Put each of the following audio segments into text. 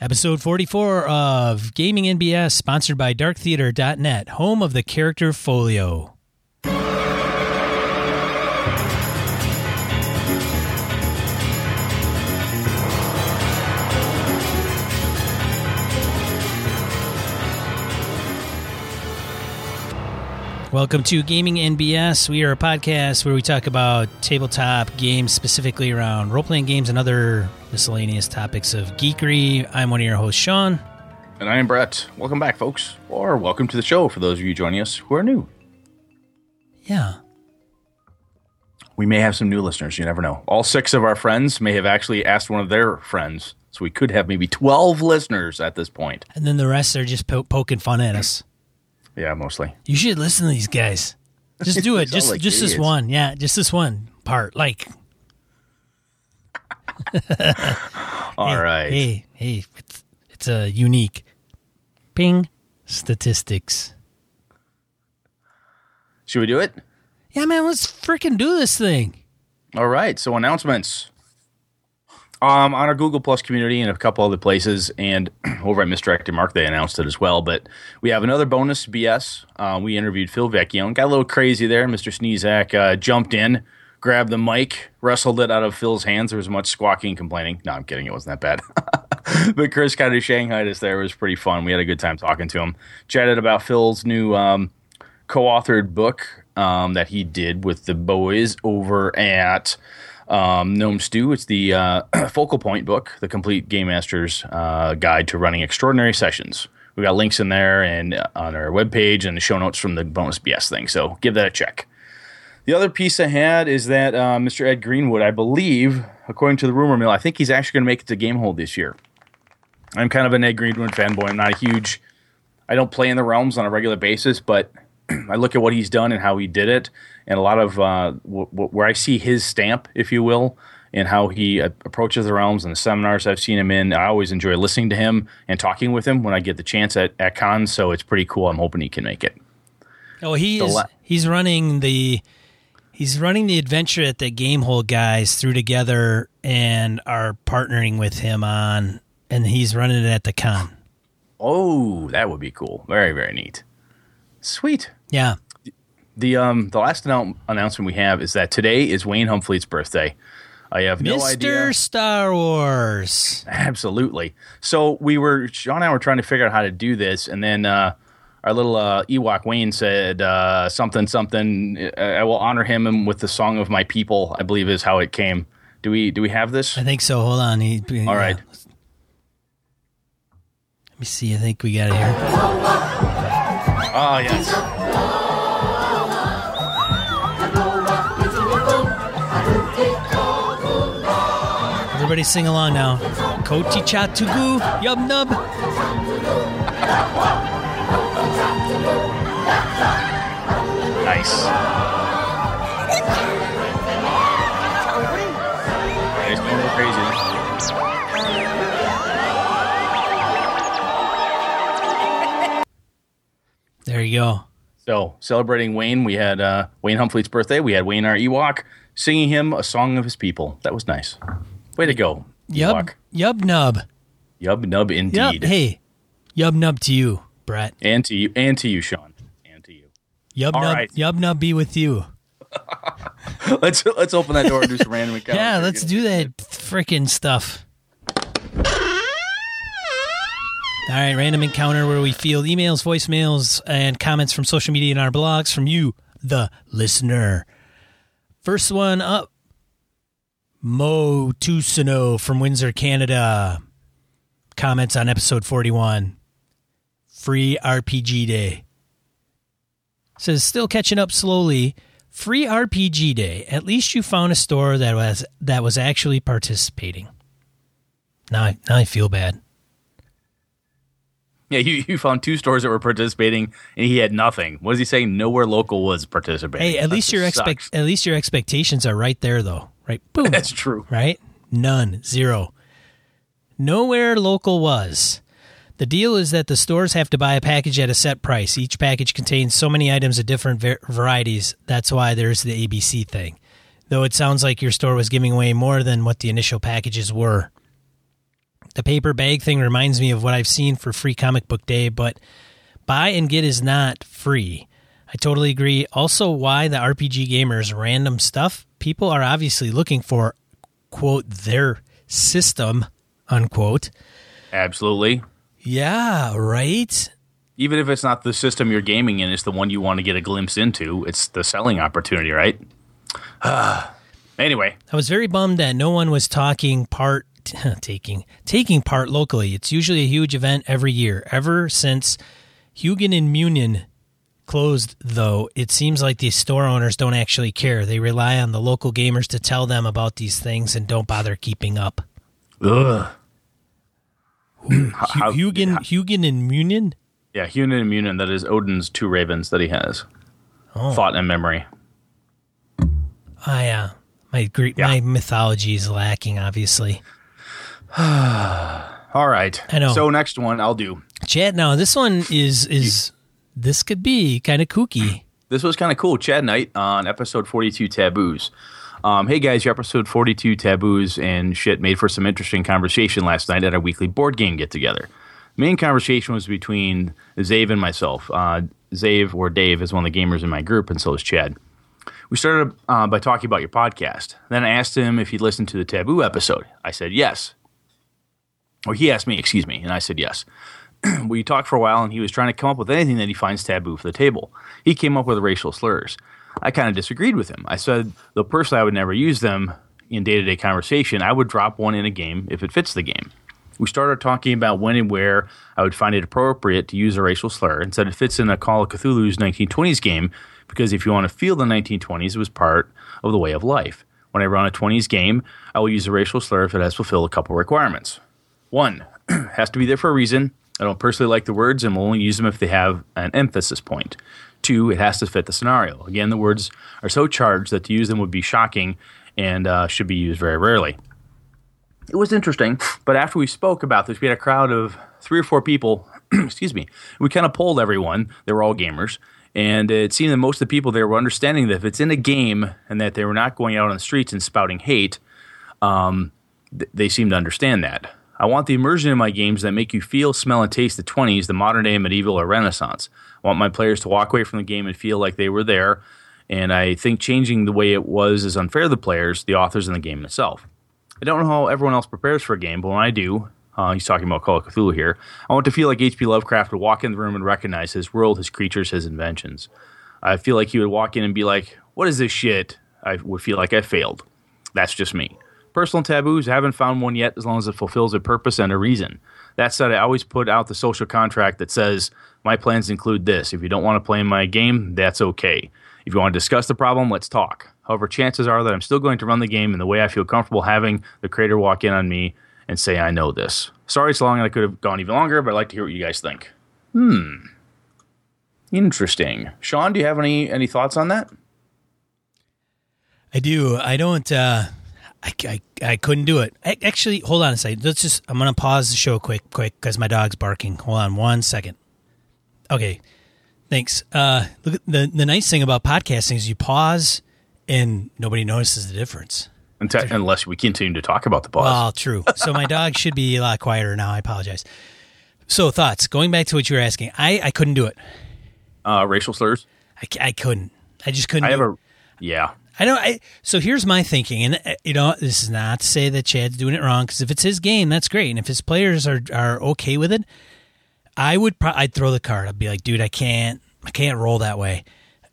Episode 44 of Gaming NBS, sponsored by DarkTheater.net, home of the character folio. Welcome to Gaming NBS. We are a podcast where we talk about tabletop games, specifically around role playing games and other miscellaneous topics of geekery. I'm one of your hosts, Sean. And I am Brett. Welcome back, folks. Or welcome to the show for those of you joining us who are new. Yeah. We may have some new listeners. You never know. All six of our friends may have actually asked one of their friends. So we could have maybe 12 listeners at this point. And then the rest are just po- poking fun at us. Yeah, mostly. You should listen to these guys. Just do it. Just like just this one. Yeah, just this one part. Like, All hey, right. Hey, hey, it's it's a unique ping statistics. Should we do it? Yeah, man, let's freaking do this thing. All right. So announcements. Um, on our Google Plus community and a couple other places, and over at Misdirected Mark, they announced it as well. But we have another bonus BS. Uh, we interviewed Phil Vecchione and got a little crazy there. Mr. Sniezak uh, jumped in, grabbed the mic, wrestled it out of Phil's hands. There was much squawking and complaining. No, I'm kidding. It wasn't that bad. but Chris kind of shanghaied us there. It was pretty fun. We had a good time talking to him. Chatted about Phil's new um, co-authored book um, that he did with the boys over at um, Gnome Stew. It's the uh, Focal Point book, the complete Game Master's uh, guide to running extraordinary sessions. We got links in there and uh, on our webpage and the show notes from the bonus BS thing. So give that a check. The other piece I had is that uh, Mr. Ed Greenwood, I believe, according to the rumor mill, I think he's actually going to make it to Game Gamehole this year. I'm kind of an Ed Greenwood fanboy. I'm not a huge. I don't play in the realms on a regular basis, but I look at what he's done and how he did it, and a lot of uh, w- w- where I see his stamp, if you will, and how he uh, approaches the realms and the seminars I've seen him in. I always enjoy listening to him and talking with him when I get the chance at, at cons. So it's pretty cool. I'm hoping he can make it. Oh, he is. la- he's running the. He's running the adventure that the Gamehole guys threw together and are partnering with him on, and he's running it at the con. Oh, that would be cool. Very very neat. Sweet. Yeah. The um the last annou- announcement we have is that today is Wayne Humfleet's birthday. I have no idea. Mr. Star Wars. Absolutely. So we were Sean and I were trying to figure out how to do this, and then uh, our little uh, Ewok Wayne said uh, something something. I will honor him with the song of my people. I believe is how it came. Do we do we have this? I think so. Hold on. He, All right. Let me see. I think we got it here. Oh yes. Everybody sing along now. Koti Chatugu Yub Nub. Nice. No more crazy. There you go. So celebrating Wayne, we had uh, Wayne Humfleet's birthday. We had Wayne our Ewok singing him a song of his people. That was nice. Way to go, Yub Ewok. Yub Nub. Yub nub Yub. indeed. Hey, Yub Nub to you, Brett. And to you, and to you, Sean, and to you. Yub All Nub. right. Yub Nub be with you. let's let's open that door and do some random encounters. Yeah, let's do that freaking stuff. All right, random encounter where we field emails, voicemails, and comments from social media and our blogs from you, the listener. First one up Mo Tusino from Windsor, Canada. Comments on episode 41. Free RPG Day. Says, still catching up slowly. Free RPG Day. At least you found a store that was that was actually participating. Now, I, now I feel bad. Yeah, you, you found two stores that were participating, and he had nothing. What is he saying? Nowhere local was participating. Hey, at That least your expect at least your expectations are right there though. Right? Boom. That's true. right? None, zero. Nowhere local was. The deal is that the stores have to buy a package at a set price. Each package contains so many items of different var- varieties. That's why there's the ABC thing. Though it sounds like your store was giving away more than what the initial packages were. the paper bag thing reminds me of what I've seen for free comic book day, but buy and get is not free. I totally agree. Also, why the RPG gamers random stuff? People are obviously looking for quote their system unquote. Absolutely. Yeah, right. Even if it's not the system you're gaming in, it's the one you want to get a glimpse into. It's the selling opportunity, right? anyway, I was very bummed that no one was talking part taking taking part locally. It's usually a huge event every year. Ever since Huginn and Muninn closed, though, it seems like the store owners don't actually care. They rely on the local gamers to tell them about these things and don't bother keeping up. ugh. How- Huginn, Huginn and Muninn. Yeah, Huginn and Munin, that is Odin's two ravens that he has. Oh. Thought and memory. Ah, yeah. My Greek, Yeah. my mythology is lacking. Obviously, All right. I know. So next one I'll do. Chad. Now this one is is this could be kind of kooky. This was kind of cool. Chad Knight on episode 42 Taboos. Um, hey guys, your episode 42 Taboos and shit made for some interesting conversation last night at our weekly board game get together. Main conversation was between Zave and myself. Uh, Zave, or Dave, is one of the gamers in my group, and so is Chad. We started uh, by talking about your podcast. Then I asked him if he'd listened to the Taboo episode. I said yes. Or he asked me, excuse me, and I said yes. we talked for a while, and he was trying to come up with anything that he finds taboo for the table. He came up with racial slurs. I kind of disagreed with him. I said, though personally I would never use them in day to day conversation, I would drop one in a game if it fits the game. We started talking about when and where I would find it appropriate to use a racial slur and said it fits in a Call of Cthulhu's 1920s game because if you want to feel the 1920s, it was part of the way of life. When I run a 20s game, I will use a racial slur if it has fulfilled a couple requirements. One, has to be there for a reason. I don't personally like the words and will only use them if they have an emphasis point. Two, it has to fit the scenario. Again, the words are so charged that to use them would be shocking and uh, should be used very rarely. It was interesting, but after we spoke about this, we had a crowd of three or four people. excuse me. We kind of polled everyone. They were all gamers. And it seemed that most of the people there were understanding that if it's in a game and that they were not going out on the streets and spouting hate, um, th- they seemed to understand that. I want the immersion in my games that make you feel, smell, and taste the 20s, the modern day, medieval, or Renaissance. I want my players to walk away from the game and feel like they were there. And I think changing the way it was is unfair to the players, the authors, and the game itself. I don't know how everyone else prepares for a game, but when I do, uh, he's talking about Call of Cthulhu here, I want to feel like H.P. Lovecraft would walk in the room and recognize his world, his creatures, his inventions. I feel like he would walk in and be like, What is this shit? I would feel like I failed. That's just me. Personal taboos, I haven't found one yet as long as it fulfills a purpose and a reason. That said, I always put out the social contract that says, My plans include this. If you don't want to play my game, that's okay. If you want to discuss the problem, let's talk. However, chances are that I'm still going to run the game in the way I feel comfortable having the creator walk in on me and say, I know this. Sorry it's long and I could have gone even longer, but I'd like to hear what you guys think. Hmm. Interesting. Sean, do you have any, any thoughts on that? I do. I don't. Uh, I, I, I couldn't do it. I, actually, hold on a second. Let's just. I'm gonna pause the show quick, quick, because my dog's barking. Hold on one second. Okay, thanks. Uh, look, the the nice thing about podcasting is you pause and nobody notices the difference. Unti- unless we continue to talk about the pause. Well, true. So my dog should be a lot quieter now. I apologize. So thoughts. Going back to what you were asking, I I couldn't do it. uh, racial slurs. I, I couldn't. I just couldn't. I have it. a, yeah. I don't. I, so here's my thinking, and uh, you know, this is not to say that Chad's doing it wrong because if it's his game, that's great, and if his players are are okay with it, I would. Pro- I'd throw the card. I'd be like, dude, I can't. I can't roll that way,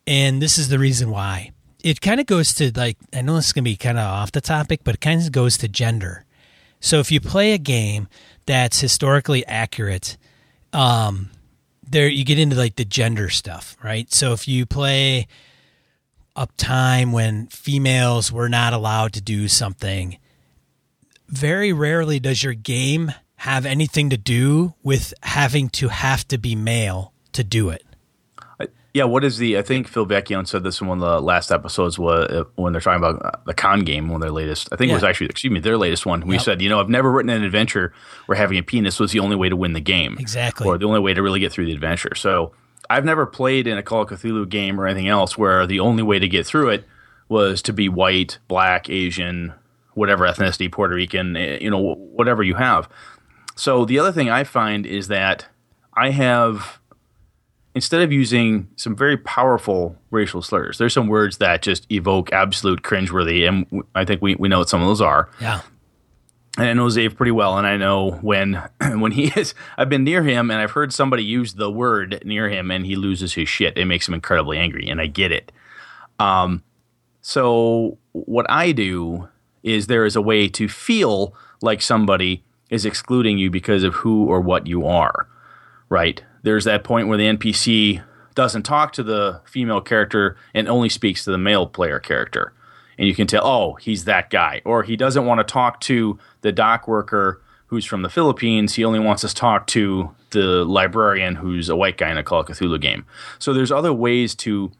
and this is the reason why. It kind of goes to like I know this is gonna be kind of off the topic, but it kind of goes to gender. So if you play a game that's historically accurate, um, there you get into like the gender stuff, right? So if you play a time when females were not allowed to do something, very rarely does your game have anything to do with having to have to be male to do it. Yeah, what is the? I think Phil Vecchione said this in one of the last episodes was, uh, when they're talking about uh, the con game, one of their latest. I think it was actually, excuse me, their latest one. We Yep. said, you know, I've never written an adventure where having a penis was the only way to win the game, Exactly. or the only way to really get through the adventure. So I've never played in a Call of Cthulhu game or anything else where the only way to get through it was to be white, black, Asian, whatever ethnicity, Puerto Rican, eh, you know, whatever you have. so the other thing I find is that I have instead of using some very powerful racial slurs, there's some words that just evoke absolute cringeworthy, and I think we, we know what some of those are. Yeah. And I know Zave pretty well, and I know when when he is. I've been near him, and I've heard somebody use the word near him, and he loses his shit. It makes him incredibly angry, and I get it. Um, so what I do is there is a way to feel like somebody is excluding you because of who or what you are, right? There's that point where the NPC doesn't talk to the female character and only speaks to the male player character. And you can tell, oh, he's that guy. Or he doesn't want to talk to the dock worker who's from the Philippines. He only wants to talk to the librarian who's a white guy in a Call of Cthulhu game. So there's other ways to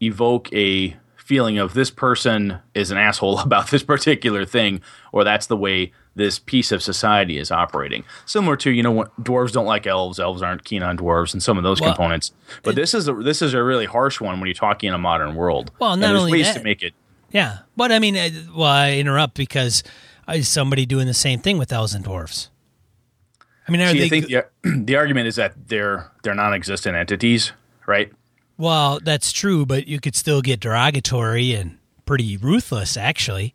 evoke a feeling of this person is an asshole about this particular thing, or that's the way this piece of society is operating. Similar to you know what dwarves don't like elves, elves aren't keen on dwarves, and some of those well, components. But it, this is a, this is a really harsh one when you're talking in a modern world. Well, not only ways that, to make it. Yeah, but I mean, well, I interrupt because I somebody doing the same thing with elves and dwarves. I mean, are See, they? I think the, the argument is that they're they're non-existent entities, right? Well, that's true, but you could still get derogatory and pretty ruthless, actually.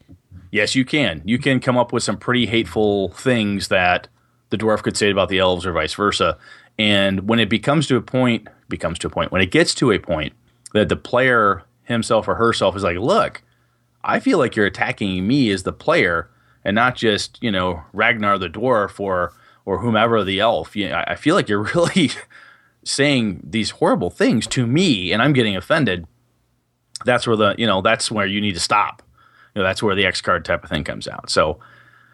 Yes, you can. You can come up with some pretty hateful things that the dwarf could say about the elves or vice versa. And when it becomes to a point, becomes to a point, when it gets to a point that the player himself or herself is like, look, I feel like you're attacking me as the player and not just, you know, Ragnar the dwarf or or whomever the elf. You know, I feel like you're really saying these horrible things to me and I'm getting offended, that's where the you know that's where you need to stop. You know, that's where the X card type of thing comes out. So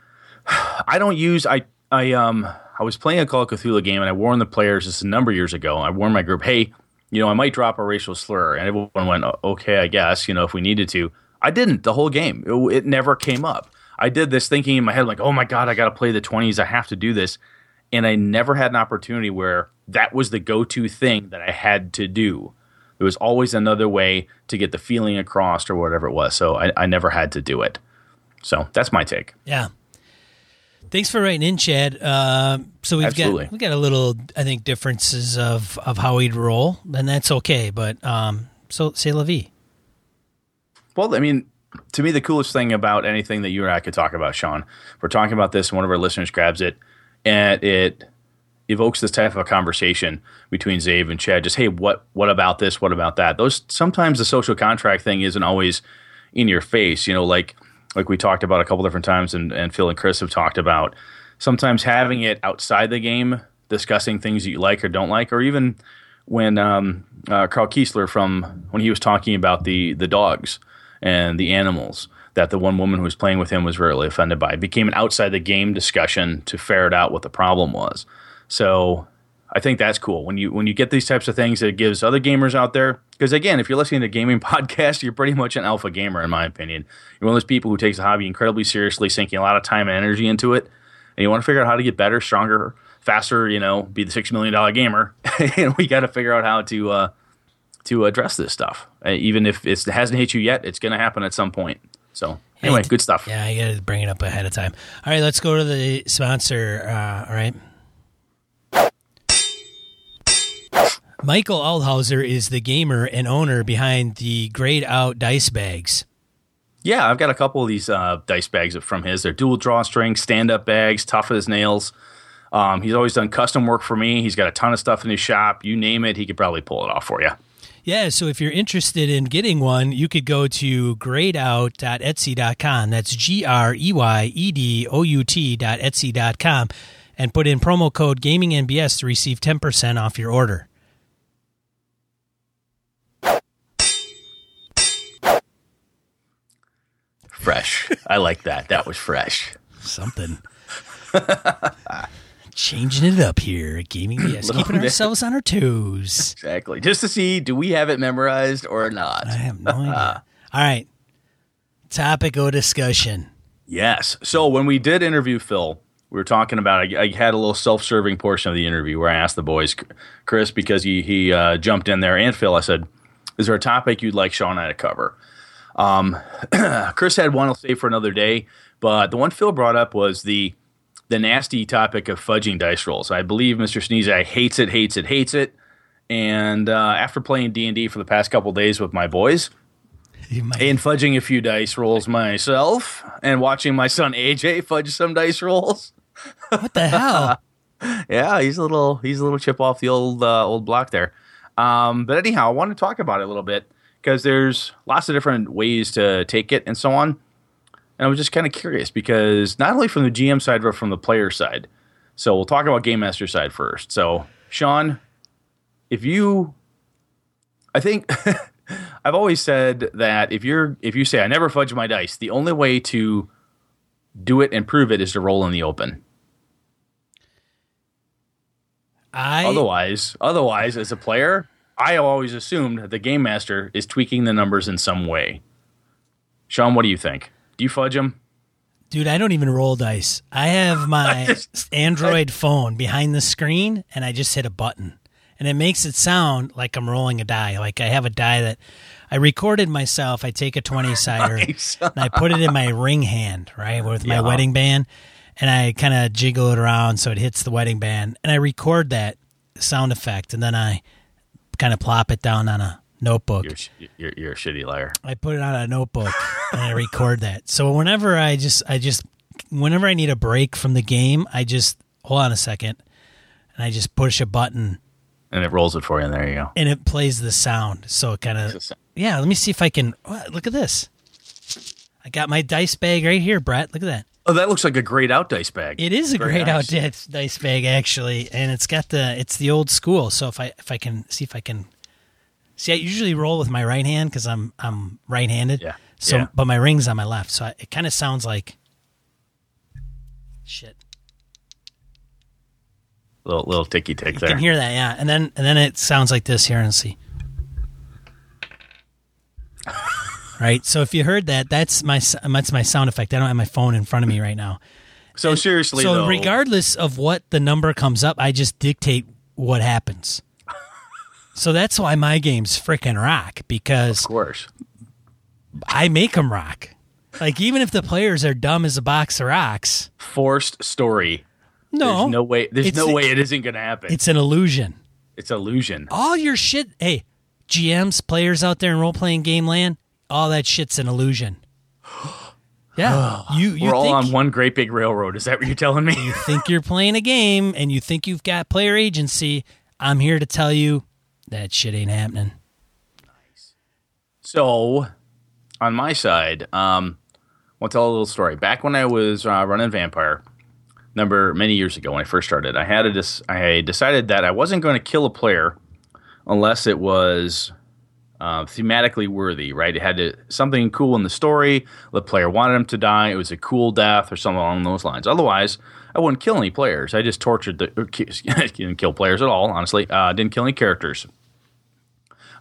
I don't use I I um I was playing a Call of Cthulhu game and I warned the players this a number of years ago. I warned my group, hey, you know, I might drop a racial slur, and everyone went, okay, I guess, you know, if we needed to. I didn't the whole game. It, it never came up. I did this thinking in my head, like, oh my god, I got to play the twenties. I have to do this, and I never had an opportunity where that was the go-to thing that I had to do. There was always another way to get the feeling across or whatever it was. So I, I never had to do it. So that's my take. Yeah. Thanks for writing in, Chad. Uh, so we've Absolutely. got we got a little, I think, differences of of how we'd roll, and that's okay. But um, so say la vie. Well, I mean, to me, the coolest thing about anything that you and I could talk about, Sean, we're talking about this, one of our listeners grabs it, and it evokes this type of a conversation between Zave and Chad. Just hey, what what about this? What about that? Those sometimes the social contract thing isn't always in your face. You know, like like we talked about a couple different times, and, and Phil and Chris have talked about. Sometimes having it outside the game, discussing things that you like or don't like, or even when um, uh, Carl Kiesler from when he was talking about the the dogs and the animals that the one woman who was playing with him was really offended by. It became an outside the game discussion to ferret out what the problem was. So I think that's cool when you when you get these types of things. It gives other gamers out there because again, if you're listening to gaming podcast, you're pretty much an alpha gamer in my opinion. You're one of those people who takes the hobby incredibly seriously, sinking a lot of time and energy into it, and you want to figure out how to get better, stronger, faster. You know, be the six million dollar gamer, and we got to figure out how to uh, to address this stuff. Uh, even if it hasn't hit you yet, it's going to happen at some point. So anyway, good stuff. Yeah, I got to bring it up ahead of time. All right, let's go to the sponsor. Uh, all right. Michael Aldhauser is the gamer and owner behind the Grayed Out dice bags. Yeah, I've got a couple of these uh, dice bags from his. They're dual drawstring, stand up bags, tough as nails. Um, he's always done custom work for me. He's got a ton of stuff in his shop. You name it, he could probably pull it off for you. Yeah, so if you're interested in getting one, you could go to greyedout.etsy.com. That's G R E Y E D O U T.etsy.com and put in promo code GamingNBS to receive 10% off your order. Fresh. I like that. That was fresh. Something. Changing it up here at Gaming BS, keeping bit. ourselves on our toes. Exactly. Just to see, do we have it memorized or not? I have no idea. All right. Topic of discussion. Yes. So when we did interview Phil, we were talking about. I, I, had a little self-serving portion of the interview where I asked the boys, Chris, because he he uh, jumped in there, and Phil. I said, "Is there a topic you'd like Sean and I to cover?" Um, Chris had one I'll save for another day, but the one Phil brought up was the the nasty topic of fudging dice rolls. I believe Mr. Sneezy hates it, hates it, hates it. And uh, after playing D and D for the past couple days with my boys, and fudging a few dice rolls myself, and watching my son AJ fudge some dice rolls. What the hell? yeah, he's a little he's a little chip off the old uh, old block there. Um, but anyhow, I want to talk about it a little bit because there's lots of different ways to take it and so on. And I was just kind of curious because not only from the GM side, but from the player side. So we'll talk about Game Master side first. So, Sean, if you, I think I've always said that if you're, if you say, I never fudge my dice, the only way to do it and prove it is to roll in the open. I, otherwise, otherwise, as a player, I always assumed the game master is tweaking the numbers in some way. Sean, what do you think? Do you fudge them? Dude, I don't even roll dice. I have my just, Android I, phone behind the screen and I just hit a button. And it makes it sound like I'm rolling a die. Like I have a die that I recorded myself. I take a 20 sider nice. and I put it in my ring hand, right, with my yeah. wedding band. And I kind of jiggle it around so it hits the wedding band. And I record that sound effect. And then I kind of plop it down on a notebook. You're, you're, you're a shitty liar. I put it on a notebook and I record that. So whenever I just, I just, whenever I need a break from the game, I just hold on a second, and I just push a button, and it rolls it for you. And there you go. And it plays the sound. So it kind of, yeah. Let me see if I can. Oh, look at this. I got my dice bag right here, Brett. Look at that. Oh, that looks like a grayed out dice bag. It is a Very grayed nice. out dice bag actually, and it's got the it's the old school. So if I if I can see if I can see, I usually roll with my right hand because I'm I'm right handed. Yeah. So, yeah. but my ring's on my left, so I, it kind of sounds like shit. Little little ticky tick there. You can hear that, yeah, and then and then it sounds like this here and see. right? So if you heard that, that's my that's my sound effect. I don't have my phone in front of me right now. So and seriously, so though, regardless of what the number comes up, I just dictate what happens. So that's why my games freaking rock because of course I make them rock. Like even if the players are dumb as a box of rocks, forced story. No, there's no way. There's no way it isn't going to happen. It's an illusion. It's illusion. All your shit. Hey, GMs, players out there in role playing game land, all that shit's an illusion. Yeah, you, you we're all on one great big railroad. Is that what you're telling me? you think you're playing a game and you think you've got player agency. I'm here to tell you that shit ain't happening. Nice. So, on my side, um, I'll tell a little story. Back when I was uh, running Vampire, number many years ago when I first started, I had a dis- I decided that I wasn't going to kill a player unless it was uh, thematically worthy, right? It had to, something cool in the story. The player wanted him to die. It was a cool death or something along those lines. Otherwise, I wouldn't kill any players. I just tortured the didn't kill players at all. Honestly, uh, didn't kill any characters.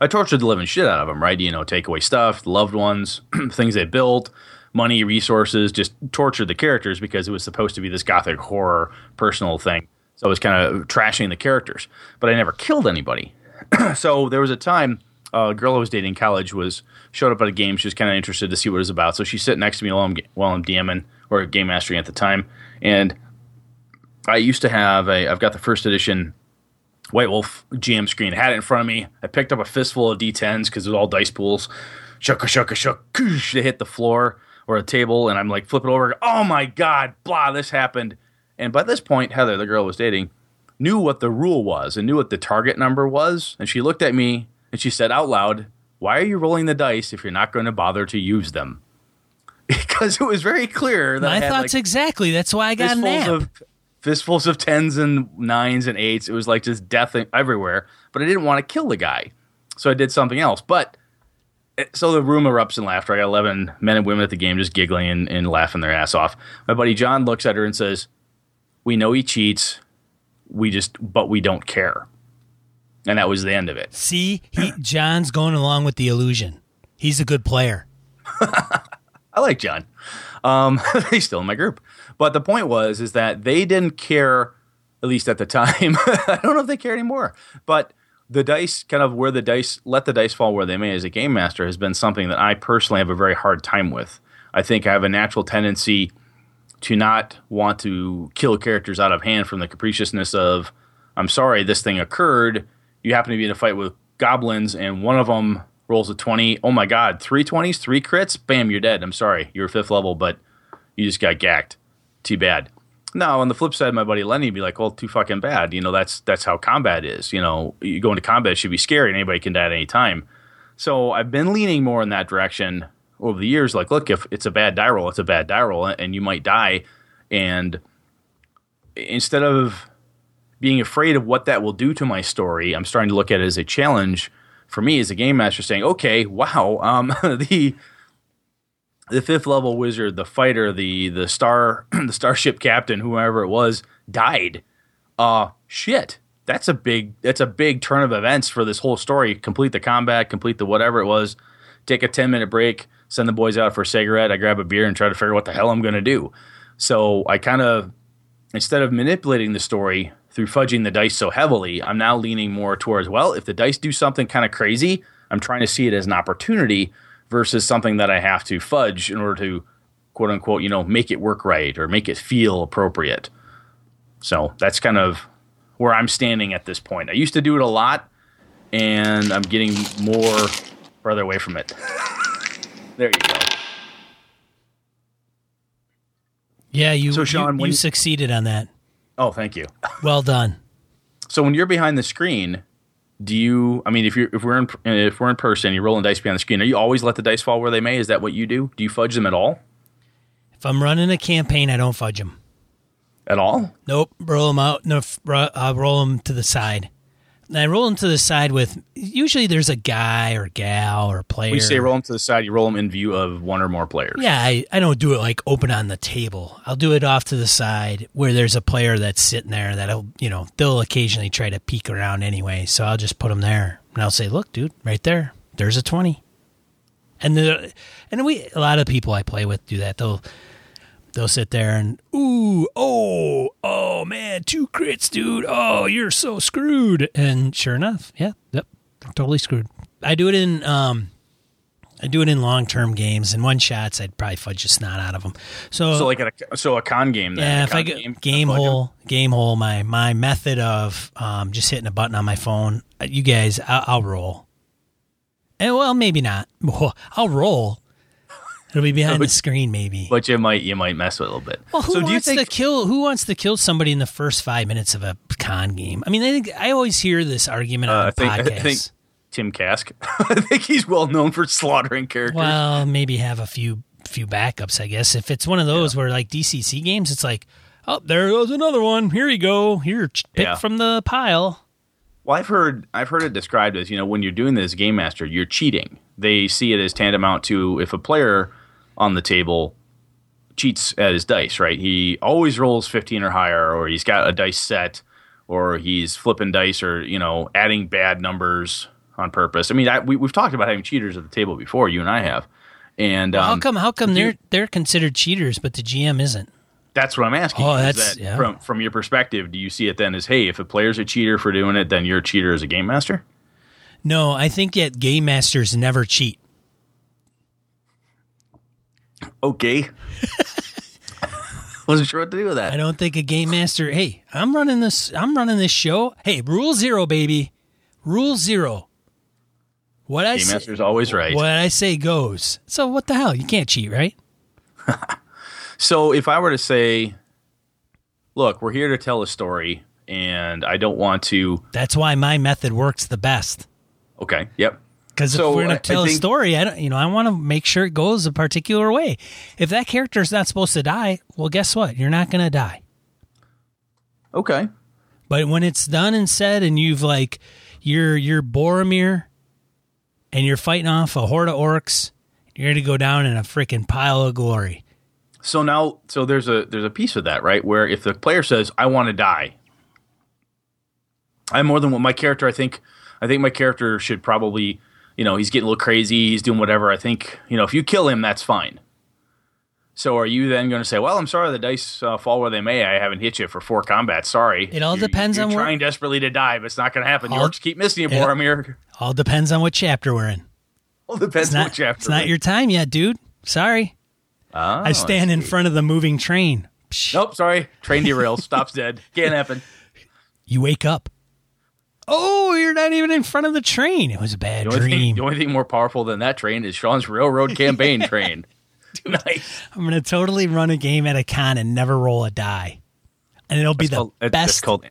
I tortured the living shit out of them, right? You know, take away stuff, loved ones, things they built, money, resources, just tortured the characters because it was supposed to be this gothic horror personal thing. So I was kind of trashing the characters, but I never killed anybody. so there was a time a girl I was dating in college was showed up at a game. She was kind of interested to see what it was about. So she sat next to me while I'm while I'm DMing or game mastering at the time. And I used to have a I've got the first edition White Wolf GM screen. I had it in front of me. I picked up a fistful of D10s because it was all dice pools. Shucka shucka shuck. They hit the floor or a table, and I'm like flipping over. Oh my god! Blah! This happened. And by this point, Heather, the girl I was dating, knew what the rule was and knew what the target number was. And she looked at me and she said out loud, Why are you rolling the dice if you're not going to bother to use them? Because it was very clear that my I thoughts like exactly. That's why I got an app. Of, fistfuls of tens and nines and eights. It was like just death everywhere. But I didn't want to kill the guy, so I did something else. But eh, so the room erupts in laughter. I got eleven men and women at the game just giggling and, and laughing their ass off. My buddy John looks at her and says, "We know he cheats. We just, but we don't care." and that was the end of it. See, he John's going along with the illusion. He's a good player. I like John. Um, he's still in my group, but the point was is that they didn't care, at least at the time. I don't know if they care anymore, but the dice, kind of where the dice let the dice fall where they may as a game master, has been something that I personally have a very hard time with. I think I have a natural tendency to not want to kill characters out of hand from the capriciousness of, I'm sorry, this thing occurred. You happen to be in a fight with goblins, and one of them rolls a 20. Oh my God, three 20s, three crits? Bam, you're dead. I'm sorry. You're fifth level, but you just got gacked. Too bad. Now, on the flip side, my buddy Lenny would be like, well, too fucking bad. You know, that's that's how combat is. You know, you go into combat, should be scary, and anybody can die at any time. So I've been leaning more in that direction over the years. Like, look, if it's a bad die roll, it's a bad die roll, and you might die. And instead of being afraid of what that will do to my story, I'm starting to look at it as a challenge for me as a game master, saying, okay, wow, um, the the fifth level wizard, the fighter, the the star the starship captain, whoever it was, died. Uh shit. That's a big that's a big turn of events for this whole story. Complete the combat, complete the whatever it was, take a 10 minute break, send the boys out for a cigarette, I grab a beer and try to figure out what the hell I'm gonna do. So I kind of instead of manipulating the story through fudging the dice so heavily, I'm now leaning more towards, well, if the dice do something kind of crazy, I'm trying to see it as an opportunity versus something that I have to fudge in order to quote unquote, you know, make it work right or make it feel appropriate. So that's kind of where I'm standing at this point. I used to do it a lot and I'm getting more further away from it. there you go. Yeah, you So, Sean, you, you you- succeeded on that. Oh, thank you. Well done. So when you're behind the screen, do you? I mean, if you're if we're in if we're in person, you're rolling dice behind the screen. Are you always let the dice fall where they may? Is that what you do? Do you fudge them at all? If I'm running a campaign, I don't fudge them. At all? Nope, roll them out. No, I'll uh, roll them to the side. And I roll them to the side with usually there's a guy or gal or player. When you say roll them to the side, you roll them in view of one or more players. Yeah, I, I don't do it like open on the table. I'll do it off to the side where there's a player that's sitting there that'll, you know, they'll occasionally try to peek around anyway. So I'll just put them there and I'll say, look, dude, right there, there's a 20. And the, and we, a lot of people I play with do that. They'll, they'll sit there and, ooh, oh, oh man, two crits, dude. Oh, you're so screwed. And sure enough, yeah, yep, totally screwed. I do it in, um, I do it in long term games. In one shots, I'd probably fudge the snot out of them. So, So like a so a con game. Then, yeah, a if I get game, hole, game hole, my my method of um, just hitting a button on my phone. uh, You guys, I'll, I'll roll. And well, maybe not. I'll roll. It'll be behind the screen, maybe. but you might you might mess with it a little bit. Well, who so do you wants think? to kill? Who wants to kill somebody in the first five minutes of a con game? I mean, I think I always hear this argument uh, on I think I podcasts. think Tim Kask. I think he's well known for slaughtering characters. Well, maybe have a few few backups, I guess. If it's one of those where like DCC games, it's like, oh, there goes another one. Here you go. Here, pick Yeah. from the pile. Well, I've heard I've heard it described as you know when you're doing this game master, you're cheating. They see it as tantamount to if a player on the table cheats at his dice, right? He always rolls 15 or higher, or he's got a dice set, or he's flipping dice, or you know adding bad numbers on purpose. I mean, I, we, we've talked about having cheaters at the table before, you and I have, and um, how come? How come they're they're considered cheaters, but the GM isn't? That's what I'm asking. Oh, that's- that yeah. from from your perspective. Do you see it then as hey, if a player's a cheater for doing it, then you're a cheater as a game master? No, I think that game masters never cheat. Okay. Wasn't sure what to do with that. I don't think a game master. Hey, I'm running this. I'm running this show. Hey, rule zero, baby. Rule zero. What I Game say, Master's always right. what I say goes. So what the hell? You can't cheat, right? So if I were to say, look, we're here to tell a story, and I don't want to. That's why my method works the best. Okay. Yep. Because So, if we're going to tell a story, I don't, you know, I want to make sure it goes a particular way. If that character is not supposed to die, well, guess what? You're not going to die. Okay. But when it's done and said, and you've like, you're you're Boromir, and you're fighting off a horde of orcs, you're going to go down in a freaking pile of glory. So now, so there's a there's a piece of that, right? Where if the player says, "I want to die," I'm more than what my character. I think I think my character should probably, you know, he's getting a little crazy. He's doing whatever. I think you know, if you kill him, that's fine. So are you then going to say, "Well, I'm sorry, the dice uh, fall where they may. I haven't hit you for four combats. Sorry." It all You're- depends you're on what- trying desperately to die, but it's not going to happen. All- You just keep missing you. Boromir. All depends on what chapter we're in. Well, depends It's on not, what chapter. it's not your time yet, dude. Sorry. Oh, I stand in front of the moving train. Nope, sorry. Train derails. Stops dead. Can't happen. You wake up. Oh, you're not even in front of the train. It was a bad The dream. thing, the only thing more powerful than that train is Sean's railroad campaign train. nice. I'm gonna totally run a game at a con and never roll a die, and it'll be the called, best. called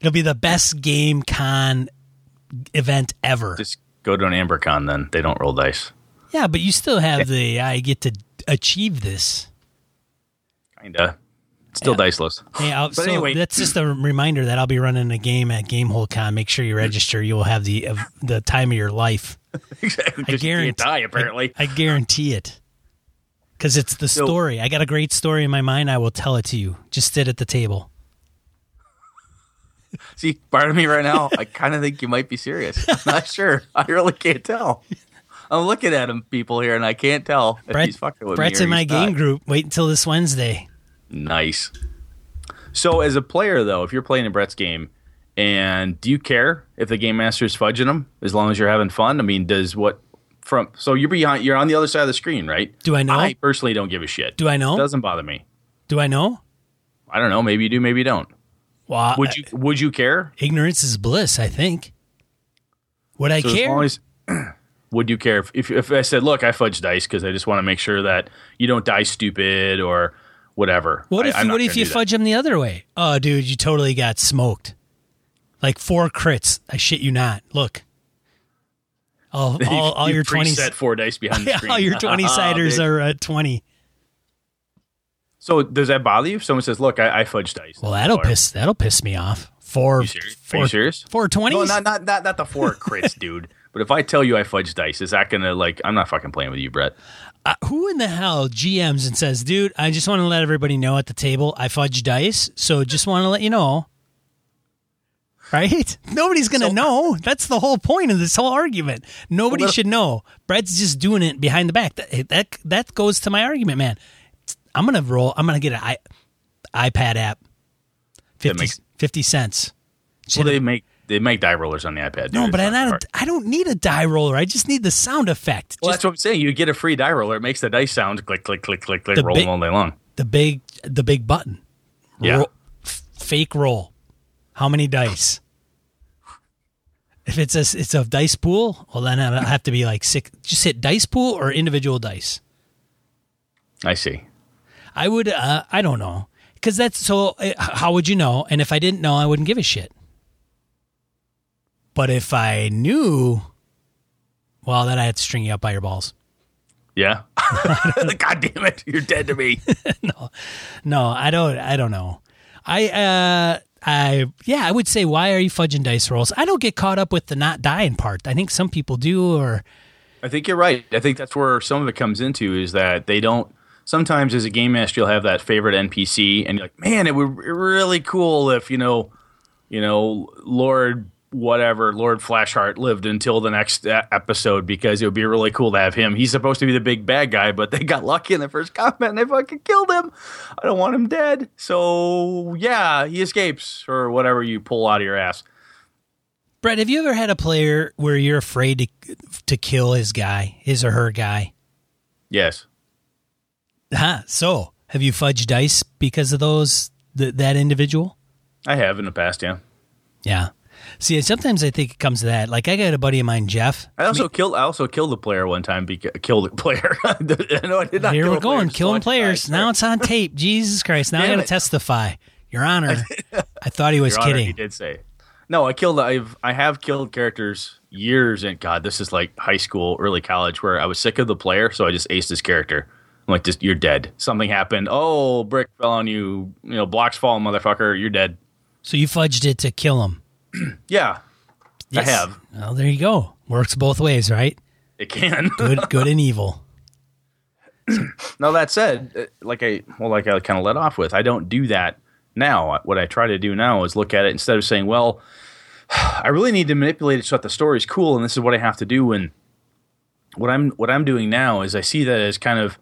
it'll be the best game con event ever. just go to an AmberCon then. They don't roll dice. yeah, but you still have the I get to achieve this. Kinda. Still Yeah. diceless. Hey, I'll, But so anyway. that's just a reminder that I'll be running a game at Gamehole Con. Make sure you register. You will have the uh, the time of your life. exactly. I 'cause you guarantee. can't die apparently. I, I guarantee it. Because it's the So- story. I got a great story in my mind. I will tell it to you. Just sit at the table. See, part of me right now, I kind of think you might be serious. I'm not sure. I really can't tell. I'm looking at him, people here, and I can't tell if Brett, he's fucking with Brett's me. or in my he's game not. group. Wait until this Wednesday. Nice. So, as a player, though, if you're playing a Brett's game, and do you care if the game master is fudging them as long as you're having fun? I mean, does what from so you're behind, you're on the other side of the screen, right? Do I know? I personally don't give a shit. Do I know? It doesn't bother me. Do I know? I don't know. Maybe you do. Maybe you don't. Well, Would you? Would you care? ignorance is bliss. I think. Would I So as care? long as- would you care if, if if I said, look, I fudge dice because I just want to make sure that you don't die stupid or whatever. what if I'm what if you do that. fudge them the other way? Oh, dude, you totally got smoked. Like four crits. I shit you not. Look. All, all, all You your twenty, preset four dice behind the screen. all your twenty siders are at twenty. So does that bother you? If someone says, "Look, I, I fudge dice," Well, that'll piss that'll piss me off. Four, You serious? Are four, you serious? four No, not not not not the four crits, dude. But if I tell you I fudge dice, is that gonna like? I'm not fucking playing with you, Brett. Uh, who in the hell GMs and says, "Dude, I just want to let everybody know at the table I fudge dice, so just want to let you know." Right? Nobody's gonna So- know. That's the whole point of this whole argument. Nobody that- should know. Brett's just doing it behind the back. That, that that goes to my argument, man. I'm gonna roll. I'm gonna get an I, iPad app. 50, makes- 50 cents. Well, they make they make die rollers on the iPad. no, but I not. I don't need a die roller. I just need the sound effect. Well, Just that's what I'm saying. You get a free die roller. It makes the dice sound click, click, click, click, click, rolling big- all day long. the big the big button. Yeah. Roll, f- fake roll. How many dice? If it's a it's a dice pool, well then I have to be like six. Just hit dice pool or individual dice. I see. I would. Uh, I don't know because that's so. Uh, how would you know? And if I didn't know, I wouldn't give a shit. But if I knew, well, then I had to string you up by your balls. Yeah. God damn it! You're dead to me. No, I don't. I don't know. I uh, I yeah, I would say why are you fudging dice rolls? I don't get caught up with the not dying part. I think some people do, or I think you're right. I think that's where some of it comes into is that they don't. Sometimes as a game master, you'll have that favorite NPC, and you're like, man, it would be really cool if you know, you know, Lord whatever Lord Flashheart lived until the next episode because it would be really cool to have him. He's supposed to be the big bad guy, but they got lucky in the first combat and they fucking killed him. I don't want him dead. So yeah, he escapes or whatever you pull out of your ass. Brett, have you ever had a player where you're afraid to to kill his guy, his or her guy? Yes. Huh. So, have you fudged dice because of those th- that individual? I have in the past, yeah. Yeah. See, sometimes I think it comes to that. Like I got a buddy of mine, Jeff. I also killed. I also killed a player one time. Because, killed a player. no, I did not. Here kill we're going, killing players. Now it's on tape. Jesus Christ! Now I Damn got to testify. Your Honor, I thought he was Your Honor, kidding. He did say. No, I killed. I've I have killed characters years and God, this is like high school, early college, where I was sick of the player, so I just aced his character. I'm like, just you're dead. Something happened. Oh, brick fell on you. You know, blocks fall, motherfucker. You're dead. So you fudged it to kill him. Yeah, Yes. I have. Well, there you go. Works both ways, right? It can. Good, good and evil. Now that said, uh, like I well, like I kind of let off with, I don't do that now. What I try to do now is look at it instead of saying, "Well, I really need to manipulate it so that the story's cool, and this is what I have to do." And what I'm what I'm doing now is I see that as kind of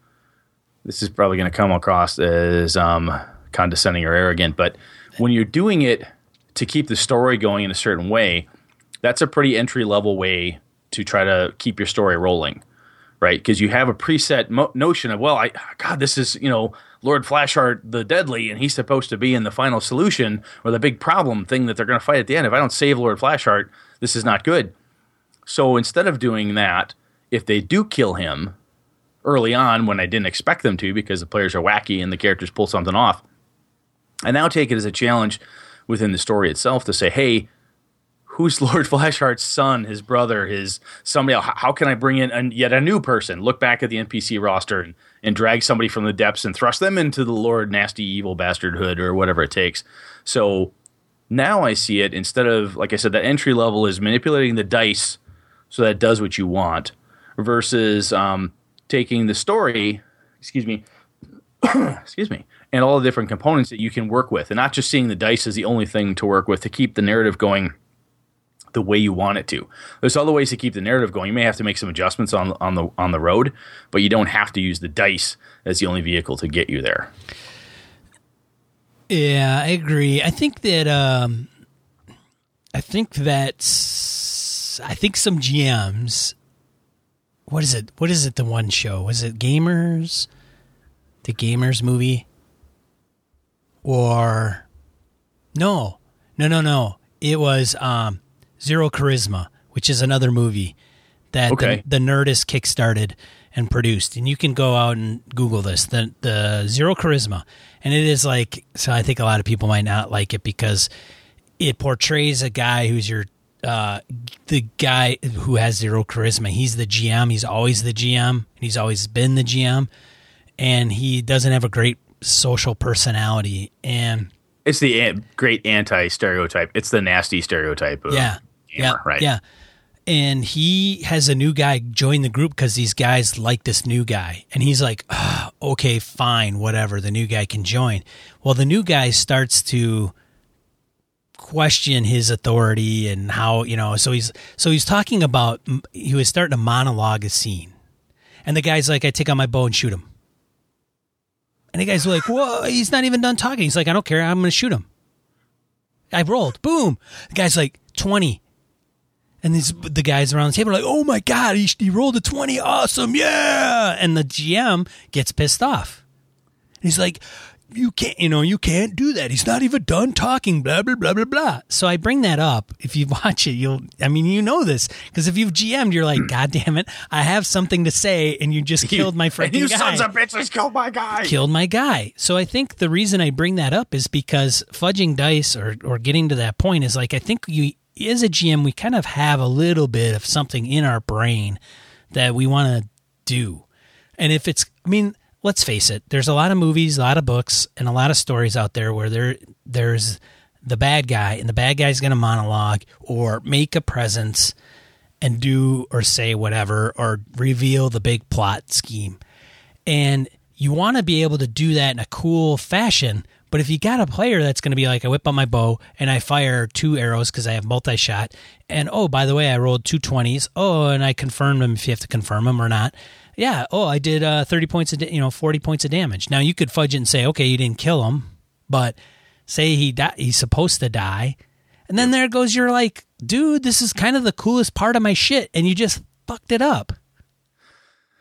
this is probably going to come across as um, condescending or arrogant, but when you're doing it to keep the story going in a certain way, that's a pretty entry level way to try to keep your story rolling right? Because you have a preset mo- notion of, well, I God, this is you know Lord Flashheart the Deadly, and he's supposed to be in the final solution or the big problem thing that they're going to fight at the end. If I don't save Lord Flashheart, this is not good. So instead of doing that, if they do kill him early on when I didn't expect them to because the players are wacky and the characters pull something off, I now take it as a challenge within the story itself to say, hey, who's Lord Flashheart's son, his brother, his somebody else? How can I bring in yet a new person? Look back at the NPC roster and, and drag somebody from the depths and thrust them into the Lord Nasty Evil Bastardhood or whatever it takes. So now I see it instead of, like I said, that entry level is manipulating the dice so that does what you want versus um, taking the story, excuse me, excuse me, and all the different components that you can work with, and not just seeing the dice as the only thing to work with to keep the narrative going the way you want it to. There's other ways to keep the narrative going. You may have to make some adjustments on on the on the road, but you don't have to use the dice as the only vehicle to get you there. Yeah, I agree. I think that um, I think that I think some GMs. What is it? What is it? The one show was it Gamers, the Gamers movie, or no, no, no, no. It was um, Zero Charisma, which is another movie that Okay. the, the Nerdist kickstarted and produced. And you can go out and Google this, the the Zero Charisma, and it is like so. I think a lot of people might not like it because it portrays a guy who's your uh, the guy who has zero charisma. He's the GM. He's always the GM. and He's always been the GM, and he doesn't have a great social personality. And It's the great anti stereotype. It's the nasty stereotype. Of yeah, yeah, right. yeah. And he has a new guy join the group because these guys like this new guy, and he's like, "Ah, "Okay, fine, whatever. The new guy can join." Well, the new guy starts to question his authority and how you know. So he's so he's talking about he was starting to monologue a scene, and the guy's like, "I take out my bow and shoot him." And the guy's like, "Whoa!" He's not even done talking. He's like, "I don't care. I'm going to shoot him." I rolled. Boom. The guy's like twenty. And these the guys around the table are like, "Oh my god, he, he rolled a twenty! Awesome, yeah!" And the GM gets pissed off. He's like, "You can't, you know, you can't do that. He's not even done talking." Blah blah blah blah blah. So I bring that up. If you watch it, you'll. I mean, you know this because if you've GM'd, you're like, "God damn it, I have something to say," and you just killed my freaking you guy sons of bitches killed my guy. killed my guy. So I think the reason I bring that up is because fudging dice or or getting to that point is like I think you as a GM we kind of have a little bit of something in our brain that we want to do. And if it's I mean, let's face it, there's a lot of movies, a lot of books, and a lot of stories out there where there there's the bad guy and the bad guy's going to monologue or make a presence and do or say whatever or reveal the big plot scheme and you want to be able to do that in a cool fashion. But if you got a player that's going to be like, I whip out my bow and I fire two arrows because I have multi shot, and oh, by the way, I rolled two 20s. Oh, and I confirmed them if you have to confirm them or not. Yeah. Oh, I did uh, 30 points, of da- you know, 40 points of damage. Now you could fudge it and say, okay, you didn't kill him, but say he di- he's supposed to die. And then there goes you're like, dude, this is kind of the coolest part of my shit. And you just fucked it up.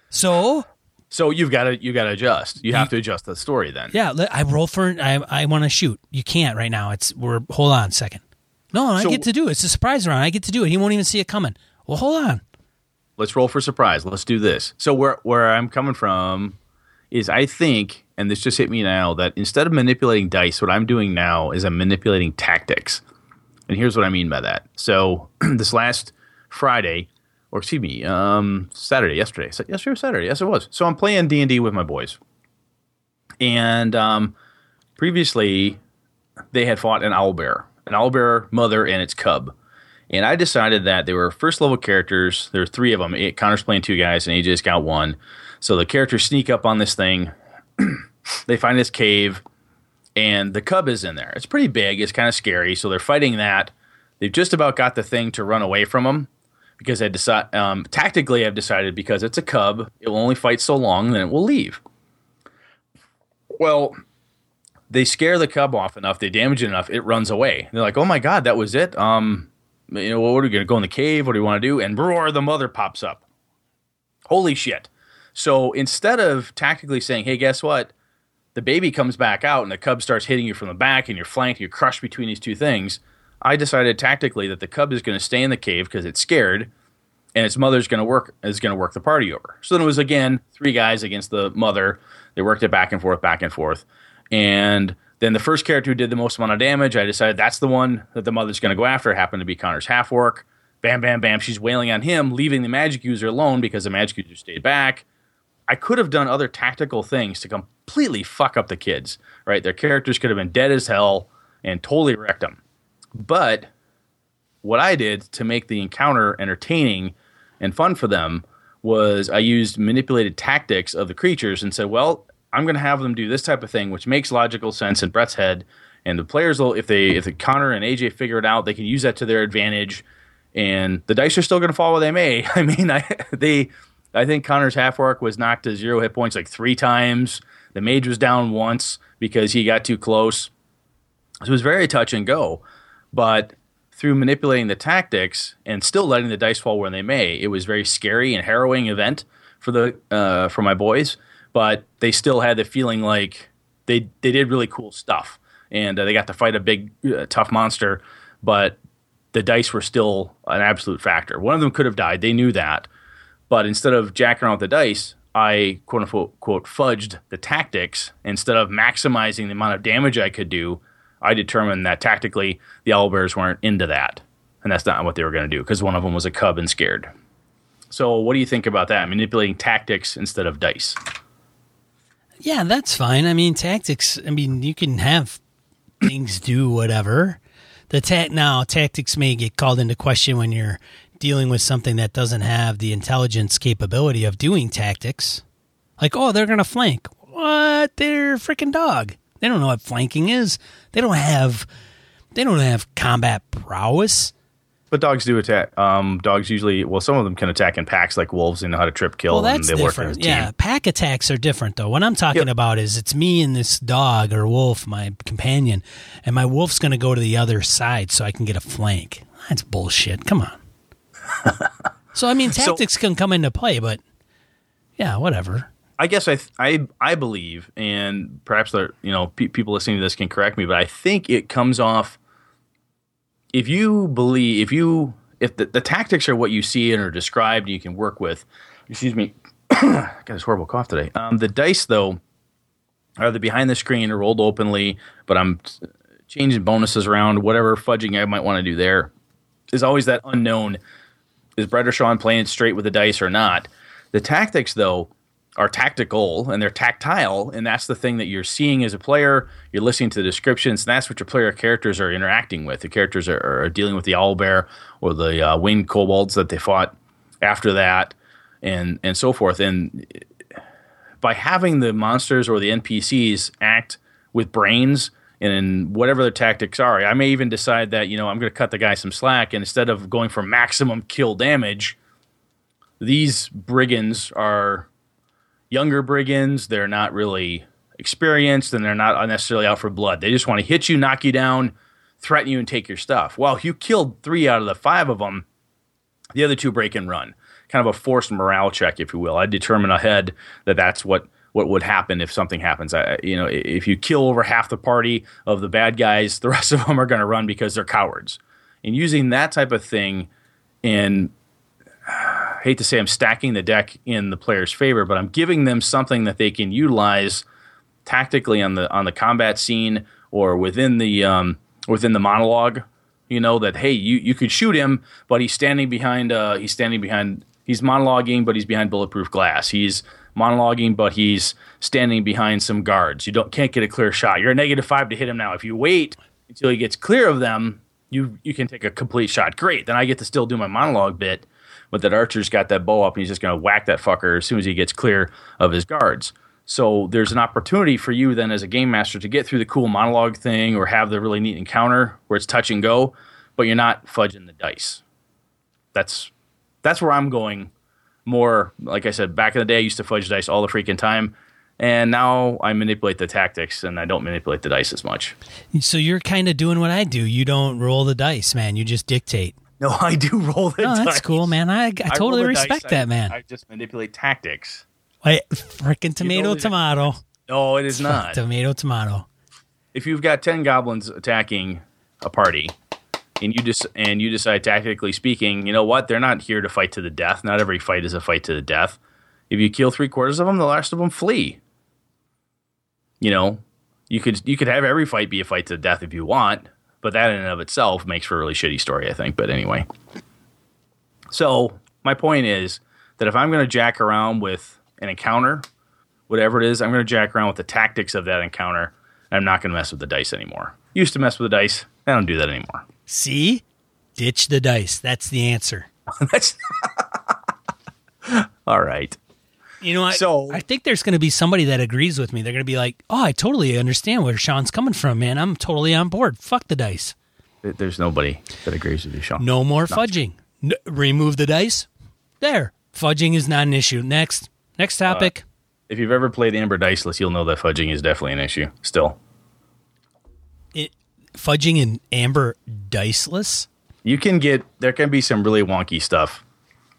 So So you've got to you got to adjust. You have to adjust the story then. Yeah, I roll for. I I want to shoot. You can't right now. It's we're. Hold on a second. No, I So- get to do it. It's a surprise round. I get to do it. He won't even see it coming. Well, hold on. Let's roll for surprise. Let's do this. So where where I'm coming from is I think, and this just hit me now, that instead of manipulating dice, what I'm doing now is I'm manipulating tactics. And here's what I mean by that. So this last Friday, or excuse me, um, Saturday, yesterday, yesterday or Saturday, yes it was. So I'm playing D and D with my boys, and um, previously they had fought an owl bear, an owl bear mother and its cub. And I decided that they were first level characters. There were three of them. It, Connor's playing two guys, and AJ's got one. So the characters sneak up on this thing. they find this cave, and the cub is in there. It's pretty big. It's kind of scary. So they're fighting that. They've just about got the thing to run away from them because I decide um, tactically. I've decided because it's a cub, it will only fight so long, then it will leave. Well, they scare the cub off enough, they damage it enough, it runs away. They're like, "Oh my god, that was it." Um, you know, what are we going to go in the cave? What do you want to do? And roar, the mother pops up. Holy shit. So instead of tactically saying, hey, guess what? the baby comes back out and the cub starts hitting you from the back and you're flanked, you're crushed between these two things. I decided tactically that the cub is going to stay in the cave because it's scared, and its mother's going to work is going to work the party over. So then it was again three guys against the mother. They worked it back and forth, back and forth, and then the first character who did the most amount of damage, I decided that's the one that the mother's going to go after. It happened to be Connor's half orc. Bam, bam, bam. She's wailing on him, leaving the magic user alone because the magic user stayed back. I could have done other tactical things to completely fuck up the kids, right? Their characters could have been dead as hell and totally wrecked them. But what I did to make the encounter entertaining and fun for them was I used manipulated tactics of the creatures and said, well, I'm going to have them do this type of thing, which makes logical sense in Brett's head. And the players will, if they, if Connor and AJ figure it out, they can use that to their advantage. And the dice are still going to fall where they may. I mean, I, they, I think Connor's half orc was knocked to zero hit points like three times. The mage was down once because he got too close. So it was very touch and go. But through manipulating the tactics and still letting the dice fall where they may, it was very scary and harrowing event for the uh, for my boys but they still had the feeling like they they did really cool stuff, and uh, they got to fight a big uh, tough monster, but the dice were still an absolute factor. One of them could have died; they knew that, but instead of jacking around with the dice, I quote unquote quote fudged the tactics instead of maximizing the amount of damage I could do. I determined that tactically the owlbears weren't into that, and that's not what they were going to do because one of them was a cub and scared. So, what do you think about that? Manipulating tactics instead of dice. Yeah, that's fine. I mean, tactics. I mean, you can have things do whatever. The ta- now tactics may get called into question when you're dealing with something that doesn't have the intelligence capability of doing tactics. Like, oh, they're gonna flank. What? They're freaking dog. They don't know what flanking is. They don't have. They don't have combat prowess. But dogs do attack. Um, dogs usually, well, some of them can attack in packs like wolves and know how to trip kill. Well, that's and they different. Work yeah, pack attacks are different though. What I'm talking Yep. about is it's me and this dog or wolf, my companion, and my wolf's going to go to the other side so I can get a flank. That's bullshit. Come on. so I mean, tactics can come into play, but yeah, whatever. I guess I, I, I believe, and perhaps the you know pe- people listening to this can correct me, but I think it comes off. If you believe, if you, if the, the tactics are what you see and are described, and you can work with. Excuse me, I got this horrible cough today. Um, the dice though are the behind the screen or rolled openly, but I'm changing bonuses around, whatever fudging I might want to do there. Is always that unknown. Is Brett or Sean playing it straight with the dice or not? The tactics though are tactical and they're tactile, and that's the thing that you're seeing as a player. You're listening to the descriptions, and that's what your player characters are interacting with. The characters are, are dealing with the owl bear or the uh, winged kobolds that they fought after that, and and so forth. And by having the monsters or the NPCs act with brains and whatever their tactics are, I may even decide that you know I'm going to cut the guy some slack, and instead of going for maximum kill damage, these brigands are younger brigands. They're not really experienced and they're not necessarily out for blood. They just want to hit you, knock you down, threaten you, and take your stuff. Well, you killed three out of the five of them, the other two break and run. Kind of a forced morale check, if you will. I determine ahead that that's what what would happen if something happens. I, you know, if you kill over half the party of the bad guys, the rest of them are going to run because they're cowards. And using that type of thing in hate to say I'm stacking the deck in the player's favor, but I'm giving them something that they can utilize tactically on the on the combat scene or within the um, within the monologue. You know that hey, you you could shoot him, but he's standing behind. Uh, he's standing behind. He's monologuing, but he's behind bulletproof glass. He's monologuing, but he's standing behind some guards. You don't can't get a clear shot. You're a negative five to hit him now. If you wait until he gets clear of them, you you can take a complete shot. Great. Then I get to still do my monologue bit but that Archer's got that bow up and he's just going to whack that fucker as soon as he gets clear of his guards. So there's an opportunity for you then as a game master to get through the cool monologue thing or have the really neat encounter where it's touch and go, but you're not fudging the dice. That's that's where I'm going more. Like I said, back in the day, I used to fudge dice all the freaking time. And now I manipulate the tactics and I don't manipulate the dice as much. So you're kind of doing what I do. You don't roll the dice, man. You just dictate. No, I do roll the Oh, dice. that's cool, man. I, I I totally the respect dice. that, I- man. I just manipulate tactics. Wait, freaking tomato, tomato. No, it is not. tomato, tomato. if you've got 10 goblins attacking a party and you just and you decide tactically speaking you know what they're not here to fight to the death not every fight is a fight to the death if you kill three quarters of them the last of them flee you know you could you could have every fight be a fight to the death if you want but that in and of itself makes for a really shitty story i think but anyway so my point is that if i'm going to jack around with an encounter whatever it is i'm going to jack around with the tactics of that encounter I'm not going to mess with the dice anymore. Used to mess with the dice. I don't do that anymore. See? Ditch the dice. That's the answer. All right. You know, I, So- I think there's going to be somebody that agrees with me. They're going to be like, "Oh, I totally understand where Sean's coming from, man. I'm totally on board. Fuck the dice. There's nobody that agrees with you, Sean. No more fudging. N- remove the dice. There. Fudging is not an issue. Next. Next uh, topic. If you've ever played Amber Diceless, you'll know that fudging is definitely an issue. Still, it, fudging in amber diceless. you can get there can be some really wonky stuff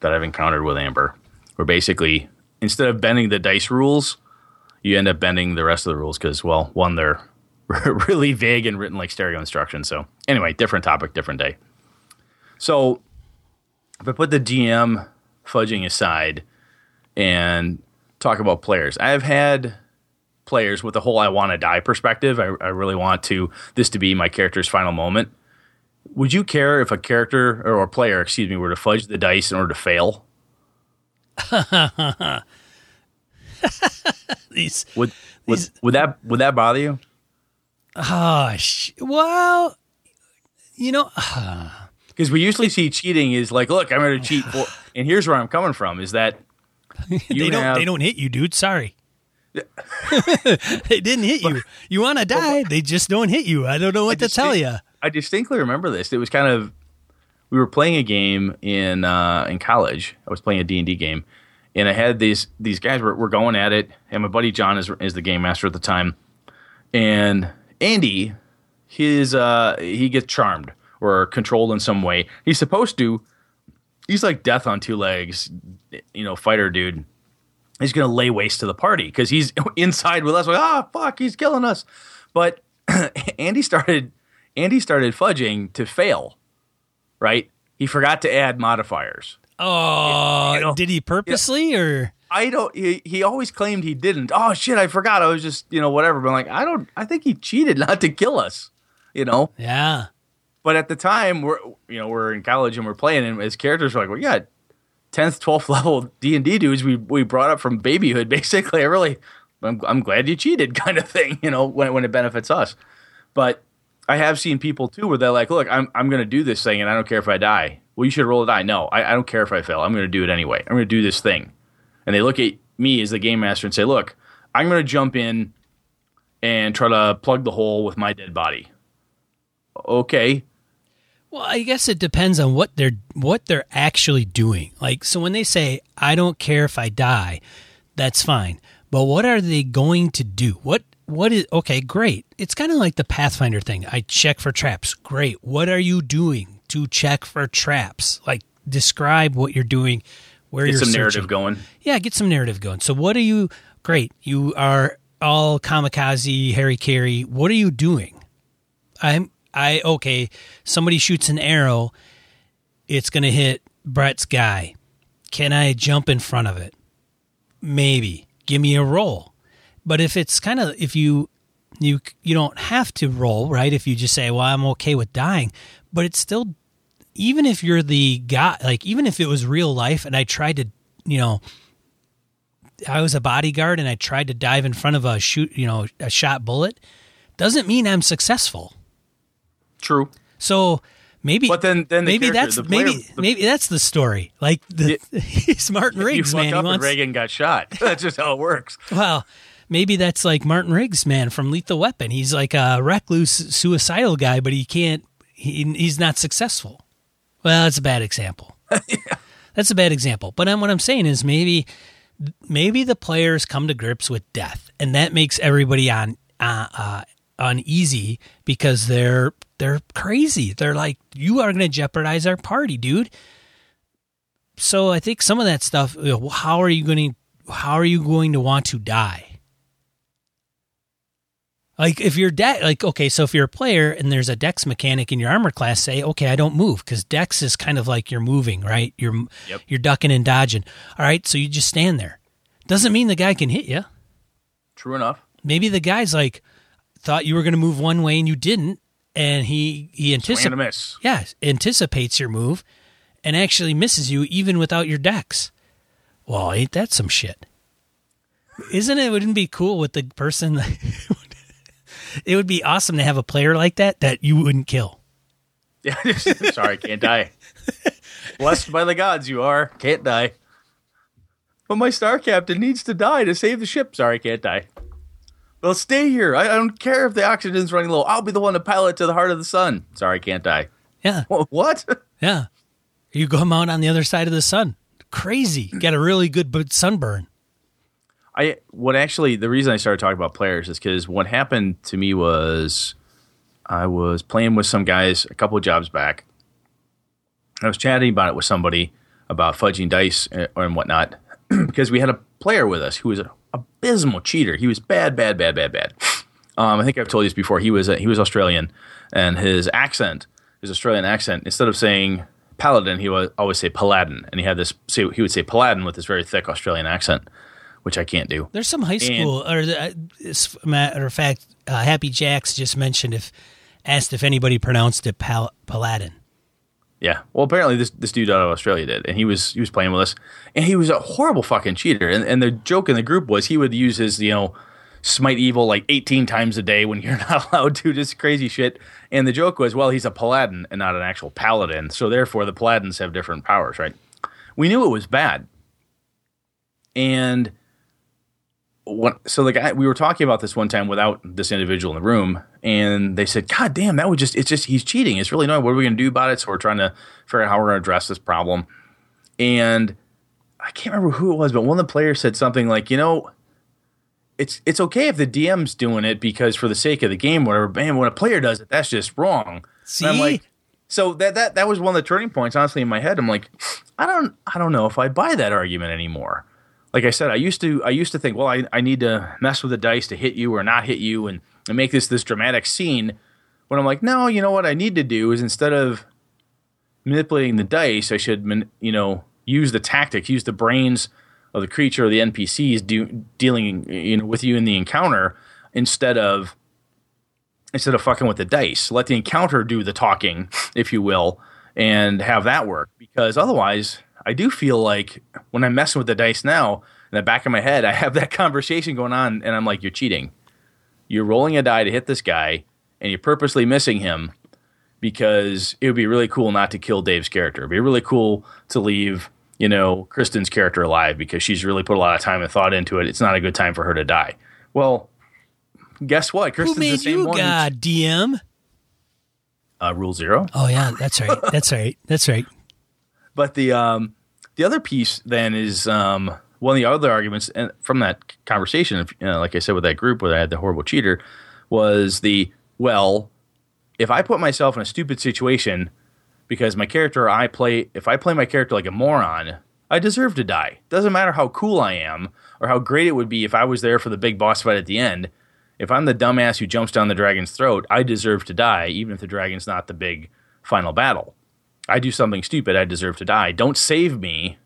that I've encountered with Amber, where basically instead of bending the dice rules, you end up bending the rest of the rules because well, one they're really vague and written like stereo instructions. So anyway, different topic, different day. So if I put the DM fudging aside and talk about players, I've had players with the whole I want to die perspective. I, I really want to this to be my character's final moment. Would you care if a character or a player, excuse me, were to fudge the dice in order to fail? These. Would would, These- would that would that bother you? Ah, sh- well, you know, Because we usually see cheating is like, look, I'm going to cheat, for, and here's where I'm coming from: is that they don't. have- They don't hit you, dude. Sorry. they didn't hit you. You want to die? They just don't hit you. I don't know what to just tell you. I distinctly remember this. It was kind of we were playing a game in uh, in college. I was playing a D and D game, and I had these these guys were, were going at it, and my buddy John is is the game master at the time, and Andy, his uh, he gets charmed or controlled in some way. He's supposed to. He's like death on two legs, you know, fighter dude. He's gonna lay waste to the party because he's inside with us. Like, ah, fuck, he's killing us. But Andy started Andy started fudging to fail. Right? He forgot to add modifiers. Oh, You know, did he purposely or? I don't. He, he always claimed he didn't. Oh shit! I forgot. I was just you know whatever. But I'm like, I don't. I think he cheated not to kill us. You know. Yeah. But at the time, we're you know we're in college and we're playing, and as characters, we're like, we got tenth, twelfth level D and D dudes. We we brought up from babyhood, basically. I really, I'm, I'm glad you cheated, kind of thing. You know, when when it benefits us. But I have seen people too where they're like, look, I'm I'm going to do this thing, and I don't care if I die. Well, you should roll a die. No, I, I don't care if I fail. I'm going to do it anyway. I'm going to do this thing. And they look at me as the game master and say, look, I'm going to jump in and try to plug the hole with my dead body. Okay, Well, I guess it depends on what they're what they're actually doing. Like, so when they say, "I don't care if I die," that's fine. But what are they going to do? What what is okay? Great. It's kind of like the Pathfinder thing. I check for traps. Great. What are you doing to check for traps? Like, describe what you're doing. Where get you're some searching. narrative going. Yeah, get some narrative going. So, what are you? Great. You are all kamikaze, Harry Carey. What are you doing? I'm. I okay. Somebody shoots an arrow. It's gonna hit Brett's guy. Can I jump in front of it? Maybe. Give me a roll. But if it's kind of if you you you don't have to roll right if you just say well i'm okay with dying but it's still even if you're the guy like even if it was real life and i tried to you know i was a bodyguard and i tried to dive in front of a shoot you know a shot bullet doesn't mean i'm successful True. so maybe But then- then the maybe that's the player- maybe the- maybe that's the story like the he's martin riggs man he wants Reagan got shot. That's just how it works. Well, maybe that's like Martin Riggs, man, from Lethal Weapon. He's like a recluse, suicidal guy, but he can't. He, he's not successful. Well, that's a bad example. That's a bad example. But I'm, what I'm saying is maybe, maybe the players come to grips with death, and that makes everybody on uh, uh, uneasy because they're they're crazy. They're like, you are going to jeopardize our party, dude. So I think some of that stuff. You know, how are you going to how are you going to want to die? Like if you're de- like okay, so if you're a player and there's a dex mechanic in your armor class, say okay, I don't move because dex is kind of like you're moving, right? You're Yep. you're ducking and dodging. All right, so you just stand there. Doesn't mean the guy can hit you. True enough. Maybe the guy's like thought you were going to move one way and you didn't, and he he Swing and a anticipates yeah anticipates your move and actually misses you even without your dex. Well, ain't that some shit? Isn't it? Wouldn't it be cool with the person? it would be awesome to have a player like that that you wouldn't kill. Yeah, sorry, can't die. Blessed by the gods, you are. Can't die. But my star captain needs to die to save the ship. Sorry, can't die. Well, stay here. I, I don't care if the oxygen's running low. I'll be the one to pilot to the heart of the sun. Sorry, can't die. Yeah, What? yeah. You come out on the other side of the sun. Crazy. Get a really good sunburn. I what actually the reason I started talking about players is because what happened to me was I was playing with some guys a couple of jobs back. I was chatting about it with somebody about fudging dice and, and whatnot because we had a player with us who was an abysmal cheater. He was bad, bad, bad, bad, bad. Um, I think I've told you this before. He was he was Australian, and his accent, his Australian accent, instead of saying paladin, he would always say paladin, and he had this. He would say paladin with this very thick Australian accent, which I can't do. There's some high school, or uh, as a matter of fact, uh, Happy Jacks just mentioned if asked if anybody pronounced it pal- Paladin. Yeah. Well, apparently this this dude out of Australia did, and he was he was playing with us, and he was a horrible fucking cheater. And and the joke in the group was he would use his you know smite evil like 18 times a day when you're not allowed to, just crazy shit. And the joke was, well, he's a paladin and not an actual paladin, so therefore the paladins have different powers, right? We knew it was bad, and what, so the guy we were talking about this one time without this individual in the room, and they said, "God damn, that would just it's just he's cheating. It's really annoying. What are we going to do about it?" So we're trying to figure out how we're going to address this problem. And I can't remember who it was, but one of the players said something like, "You know, it's it's okay if the DM's doing it because for the sake of the game, whatever. Man, when a player does it, that's just wrong." See, And I'm like, so that that that was one of the turning points. Honestly, in my head, I'm like, I don't I don't know if I buy that argument anymore. Like I said, I used to I used to think, well, I, I need to mess with the dice to hit you or not hit you, and, and make this this dramatic scene. When I'm like, no, you know what I need to do is instead of manipulating the dice, I should you know use the tactics, use the brains of the creature or the NPCs do, dealing you know with you in the encounter instead of instead of fucking with the dice. Let the encounter do the talking, if you will, and have that work. Because otherwise, I do feel like when I'm messing with the dice now, in the back of my head, I have that conversation going on, and I'm like, "You're cheating. You're rolling a die to hit this guy, and you're purposely missing him." Because it would be really cool not to kill Dave's character. It'd be really cool to leave, you know, Kristen's character alive because she's really put a lot of time and thought into it. It's not a good time for her to die. Well, guess what? who Kristen's the made same you one. God, DM? Uh, rule zero. Oh yeah, that's right. That's right. That's right. But the um, the other piece then is um, one of the other arguments from that conversation, you know, like I said with that group where I had the horrible cheater, was the well, if I put myself in a stupid situation because my character I play, if I play my character like a moron, I deserve to die. Doesn't matter how cool I am or how great it would be if I was there for the big boss fight at the end. If I'm the dumbass who jumps down the dragon's throat, I deserve to die, even if the dragon's not the big final battle. I do something stupid, I deserve to die. Don't save me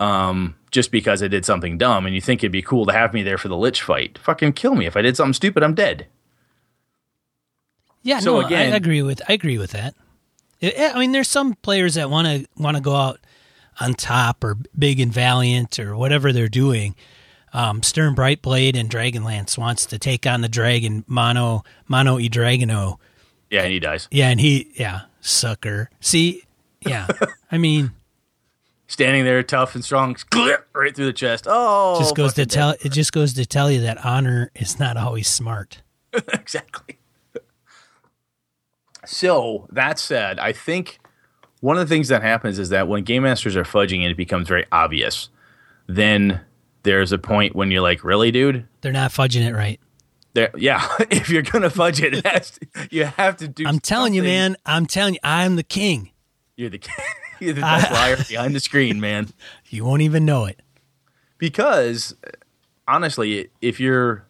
um, just because I did something dumb and you think it'd be cool to have me there for the Lich fight. Fucking kill me. If I did something stupid, I'm dead. Yeah, So no, again- I agree with I agree with that. I I mean, there's some players that want to want to go out on top or big and valiant or whatever they're doing. Um, Sturm Brightblade and Dragonlance wants to take on the dragon Mono Mono e Dragano. Yeah, and he dies. Yeah, and he yeah sucker. See, yeah, I mean, Standing there, tough and strong, right through the chest. Oh, just goes to fucking tell it just goes to tell you that honor is not always smart. exactly. So that said, I think one of the things that happens is that when game masters are fudging and it becomes very obvious, then there's a point when you're like, "Really, dude? They're not fudging it right. There, yeah. if you're gonna fudge it, it has to, you have to do. I'm telling you, man. I'm telling you, I'm the king. You're the king. you're the best liar behind the screen, man. You won't even know it. Because honestly, if you're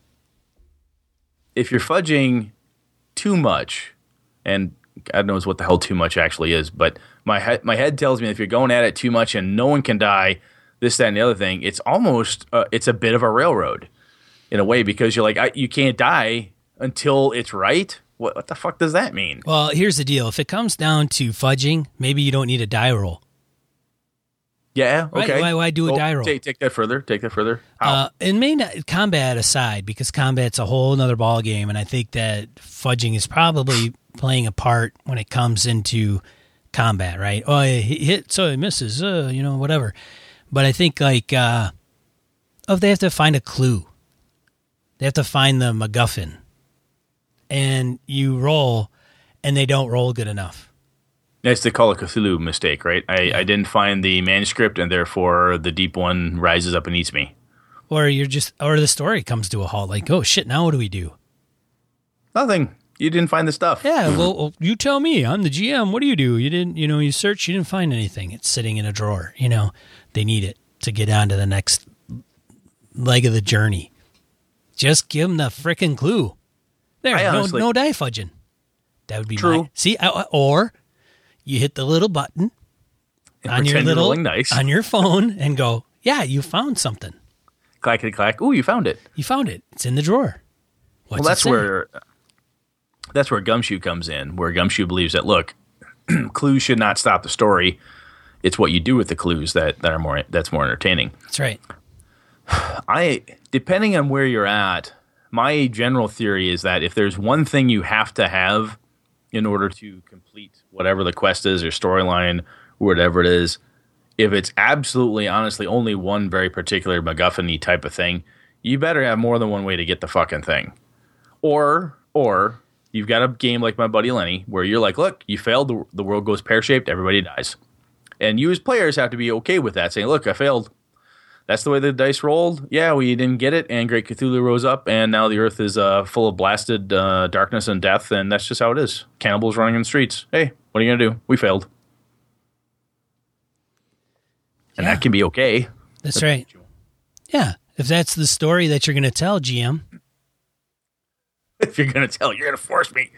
if you're fudging too much, and God knows what the hell too much actually is, but my head, my head tells me if you're going at it too much and no one can die, this, that, and the other thing, it's almost uh, it's a bit of a railroad in a way because you're like I, you can't die until it's right. What, what the fuck does that mean? Well, here's the deal. If it comes down to fudging, maybe you don't need a die roll. Yeah. Right, Okay. why- why do a die roll? Take, take that further. Take that further. Uh, and may not combat aside, because combat's a whole nother ball game, and I think that fudging is probably playing a part when it comes into combat. Right? Oh, he hit, so he misses. Uh, you know, whatever. But I think like, uh, oh, they have to find a clue. They have to find the MacGuffin, and you roll, and they don't roll good enough. That's the Call of Cthulhu mistake, right? I, I didn't find the manuscript, and therefore the deep one rises up and eats me. Or you're just, or the story comes to a halt. Like, oh shit, now what do we do? Nothing. You didn't find the stuff. Yeah, well, well, you tell me. I'm the GM. What do you do? You didn't, you know, you search, you didn't find anything. It's sitting in a drawer. You know, they need it to get on to the next leg of the journey. Just give them the frickin' clue. There, I no, honestly- no die fudging. That would be True. my see. I- Or you hit the little button And on your little dice. on your phone and go, yeah, you found something. clackety clack. Ooh, you found it. You found it. It's in the drawer. What's well, that's where that's where Gumshoe comes in. Where Gumshoe believes that look, clues should not stop the story. It's what you do with the clues that, that are more that's more entertaining. That's right. I depending on where you're at, my general theory is that if there's one thing you have to have in order to complete whatever the quest is or storyline or whatever it is, if it's absolutely honestly only one very particular MacGuffin type of thing, you better have more than one way to get the fucking thing. Or or you've got a game like my buddy Lenny where you're like, look, you failed, the, the world goes pear shaped, everybody dies. And you as players have to be okay with that, saying, look, I failed that's the way the dice rolled. Yeah, we didn't get it, and Great Cthulhu rose up, and now the Earth is uh, full of blasted uh, darkness and death, and that's just how it is. Cannibals running in the streets. Hey, what are you gonna do? We failed, and Yeah. that can be okay. That's right. Yeah. If that's the story that you're going to tell, GM, if you're gonna tell, you're gonna force me.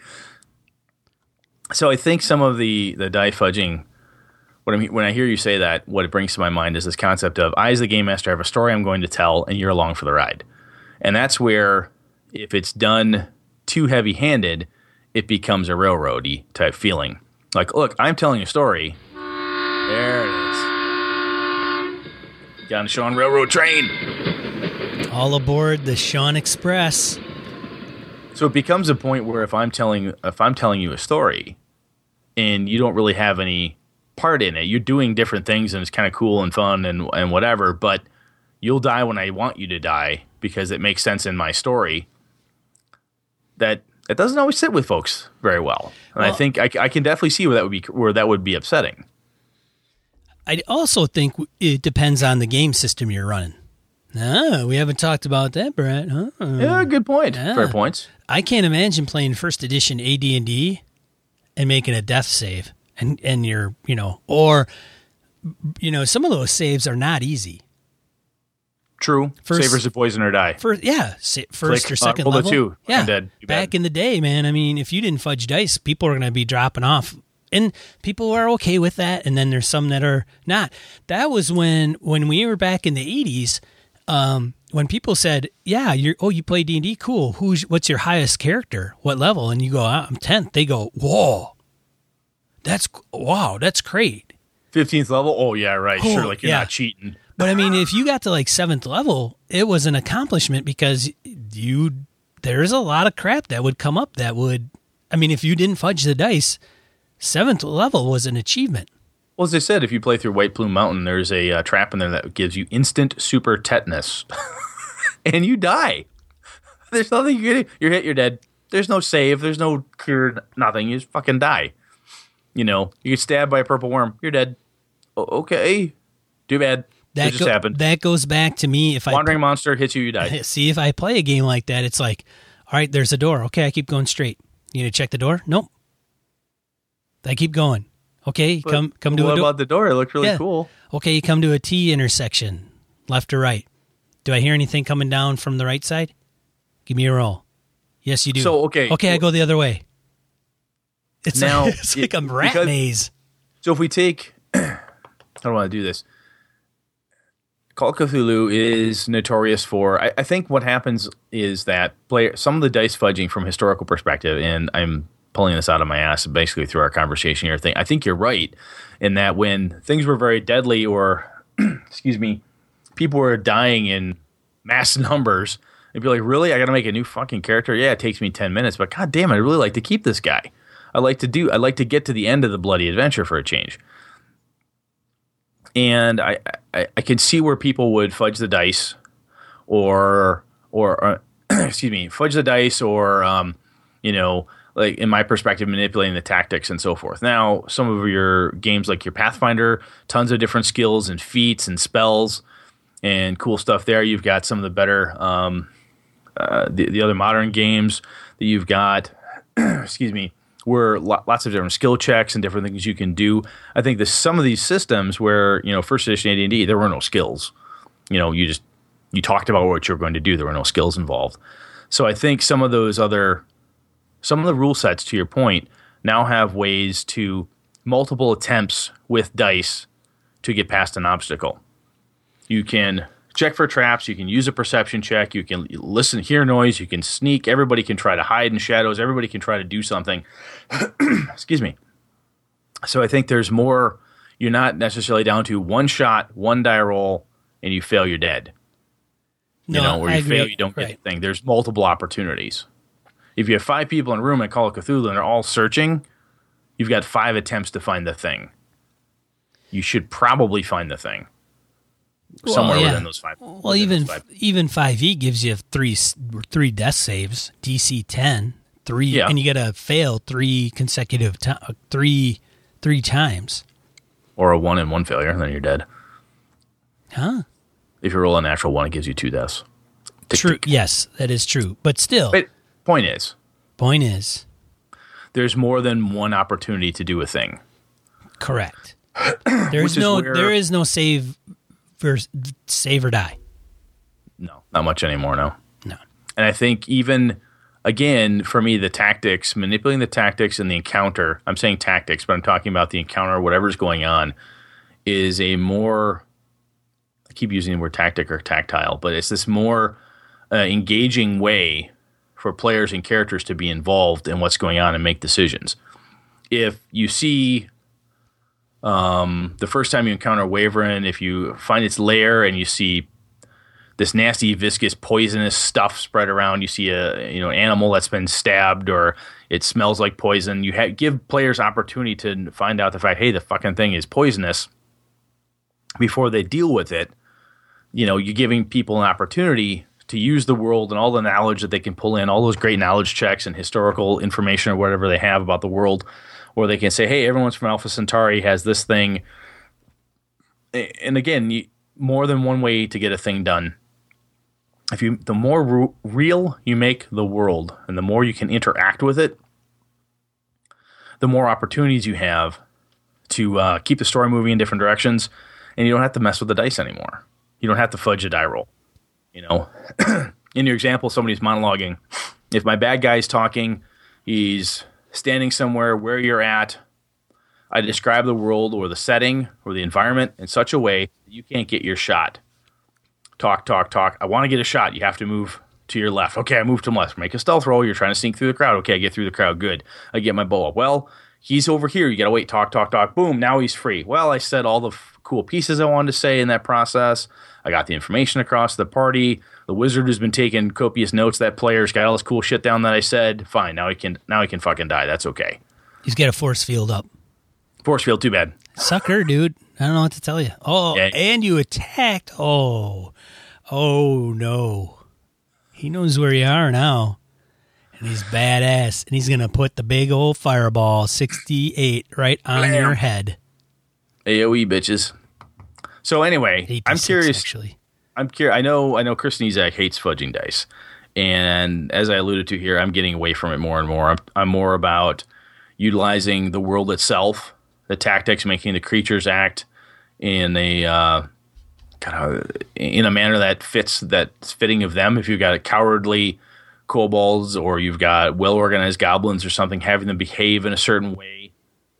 So I think some of the the die fudging. What I mean when I hear you say that, what it brings to my mind is this concept of I, as the game master, have a story I'm going to tell, and you're along for the ride. And that's where, if it's done too heavy handed, it becomes a railroady type feeling. Like, look, I'm telling a story. There it is. Got on Sean Railroad Train. all aboard the Sean Express. So it becomes a point where if I'm telling if I'm telling you a story and you don't really have any part in it, you're doing different things and it's kind of cool and fun and and whatever, but you'll die when I want you to die because it makes sense in my story. That it doesn't always sit with folks very well, and I think I, I can definitely see where that would be where that would be upsetting. I also think it depends on the game system you're running. Ah, we haven't talked about that, Brett. Huh? Yeah, good point. Fair points. I can't imagine playing first edition AD&D and making a death save, and and you're you know, or you know, some of those saves are not easy. True. First- Save versus poison or die. First, yeah, sa- first Click, or uh, second the level. two. Yeah. Too bad. back in the day, man. I mean, if you didn't fudge dice, people are going to be dropping off, and people are okay with that. And then there's some that are not. That was when when we were back in the '80s. Um, when people said, "Yeah, you're oh, you play D and D, cool. Who's what's your highest character? What level?" And you go, "I'm 10th." They go, "Whoa, that's wow, that's great." Fifteenth level. Oh yeah, right. Oh, sure. Like you're yeah. not cheating. But I mean, if you got to like seventh level, it was an accomplishment because you there's a lot of crap that would come up that would. I mean, if you didn't fudge the dice, seventh level was an achievement. Well, as I said, if you play through White Plume Mountain, there's a uh, trap in there that gives you instant super tetanus, and you die. There's nothing you can. You're hit. You're dead. There's no save. There's no cure. Nothing. You just fucking die. You know, you get stabbed by a purple worm. You're dead. O- okay. Too bad. That, That just happened. That goes back to me if I Wandering monster hits you. You die. see if I play a game like that. It's like, all right, there's a door. Okay, I keep going straight. You need to check the door. Nope. I keep going. Okay, come come to what a door. about the door? It looked really Yeah. cool. Okay, you come to a T intersection, left or right. Do I hear anything coming down from the right side? Give me a roll. Yes, you do. So, okay. okay, I go the other way. It's Now, like, it's like a rat because- maze. So if we take, I don't want to do this. Call of Cthulhu is notorious for. I, I think what happens is that player some of the dice fudging from historical perspective, and I'm pulling this out of my ass basically through our conversation here. Thing I think you're right in that when things were very deadly, or excuse me, people were dying in mass numbers, it'd be like, really, I got to make a new fucking character. Yeah, it takes me ten minutes, but god damn, I'd really like to keep this guy. I like to do. I like to get to the end of the bloody adventure for a change and I, I I can see where people would fudge the dice, or or, or excuse me, fudge the dice, or um, you know, like in my perspective, manipulating the tactics and so forth. Now, some of your games like your Pathfinder, tons of different skills and feats and spells and cool stuff there. You've got some of the better um, uh, the the other modern games that you've got. excuse me where lo- lots of different skill checks and different things you can do. I think that some of these systems where you know first edition AD and D there were no skills. You know, you just you talked about what you're going to do. There were no skills involved. So I think some of those other some of the rule sets, to your point, now have ways to multiple attempts with dice to get past an obstacle. You can check for traps. You can use a perception check. You can listen, hear noise. You can sneak. Everybody can try to hide in shadows. Everybody can try to do something. Excuse me. So I think there's more. You're not necessarily down to one shot, one die roll, and you fail, you're dead. No, you know, or I you fail, you don't right. get the thing. There's multiple opportunities. If you have five people in a room and Call of Cthulhu and they're all searching, you've got five attempts to find the thing. You should probably find the thing Well, somewhere yeah. within those five. Well, even five. even five E gives you three three death saves, DC 10, three, Yeah. and you got to fail three consecutive ti uh, three three times. or a one and one failure, and then you're dead. Huh? If you roll a natural one, it gives you two deaths. Tick, True. tick. Yes, that is true. But still, But point is, point is there's more than one opportunity to do a thing. correct. There's is no where- there is no save for save or die. No, not much anymore. No. No. And I think even again for me, the tactics, manipulating the tactics and the encounter. I'm saying tactics, but I'm talking about the encounter, whatever's going on, is a more. I keep using the word tactic or tactile, but it's this more uh, engaging way for players and characters to be involved in what's going on and make decisions. If you see um, the first time you encounter wyvern, if you find its lair and you see this nasty, viscous, poisonous stuff spread around, you see a you know animal that's been stabbed or it smells like poison. You ha- give players opportunity to find out the fact, hey, the fucking thing is poisonous before they deal with it. You know, you're giving people an opportunity to use the world and all the knowledge that they can pull in, all those great knowledge checks and historical information or whatever they have about the world, or they can say, hey, everyone's from Alpha Centauri has this thing. And again, you, more than one way to get a thing done. If you, the more ru- real you make the world, and the more you can interact with it, the more opportunities you have to uh, keep the story moving in different directions, and you don't have to mess with the dice anymore. You don't have to fudge a die roll. You know, in your example, somebody's monologuing. If my bad guy's talking, he's standing somewhere where you're at. I describe the world or the setting or the environment in such a way that you can't get your shot. Talk, talk, talk. I want to get a shot. You have to move to your left. Okay, I move to the left. Make a stealth roll. You're trying to sneak through the crowd. Okay, I get through the crowd. Good. I get my bow up. Well, he's over here. You got to wait. Talk, talk, talk. Boom. Now he's free. Well, I said all the f- cool pieces I wanted to say in that process. I got the information across the party. The wizard has been taking copious notes. That player's got all this cool shit down that I said. Fine. Now he can. Now he can fucking die. That's okay. He's got a force field up. Force field. Too bad. Sucker, dude. I don't know what to tell you. Oh, Yeah. and you attacked. Oh, oh no. He knows where you are now. And he's badass. And he's going to put the big old fireball 68 right on Blam. your head. AOE bitches. So anyway, I'm curious. Actually. I'm curious. I know. I know. Kristen Sniezak hates fudging dice, and as I alluded to here, I'm getting away from it more and more. I'm, I'm more about utilizing the world itself, the tactics, making the creatures act in a uh, kind of in a manner that fits that's fitting of them. If you've got a cowardly kobolds or you've got well organized goblins or something, having them behave in a certain way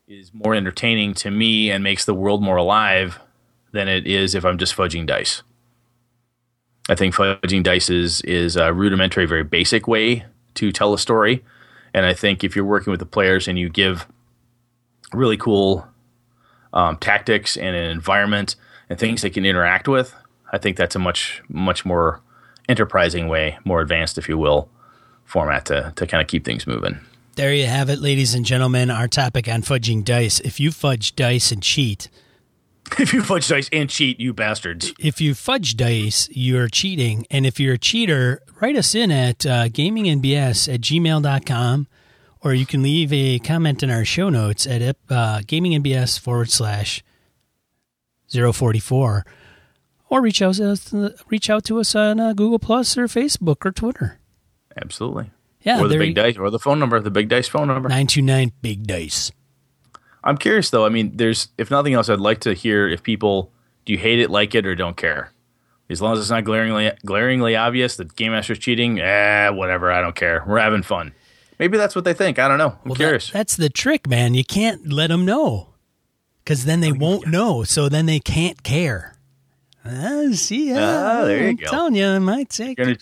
is more entertaining to me and makes the world more alive than it is if I'm just fudging dice. I think fudging dice is, is a rudimentary, very basic way to tell a story. And I think if you're working with the players and you give really cool um, tactics and an environment and things they can interact with, I think that's a much, much more enterprising way, more advanced, if you will, format to, to kind of keep things moving. There you have it, ladies and gentlemen. Our topic on fudging dice. If you fudge dice and cheat, if you fudge dice and cheat, you bastards. if you fudge dice, you're cheating. And if you're a cheater, write us in at uh, gamingnbs at gmail.com or you can leave a comment in our show notes at uh, gamingnbs forward slash 044 or reach out, to us, reach out to us on uh, Google Plus or Facebook or Twitter. Absolutely. Yeah, or the big you- dice, or the phone number, the big dice phone number. 929 Big Dice. I'm curious though. I mean, there's if nothing else, I'd like to hear if people do you hate it, like it, or don't care. As long as it's not glaringly glaringly obvious that Game Master's cheating, eh, whatever. I don't care. We're having fun. Maybe that's what they think. I don't know. I'm Well, that- curious. that's the trick, man. You can't let them know because then they won't know. So then they can't care. Uh, see, uh, Ah, there you I'm go. telling you, I might take. You're gonna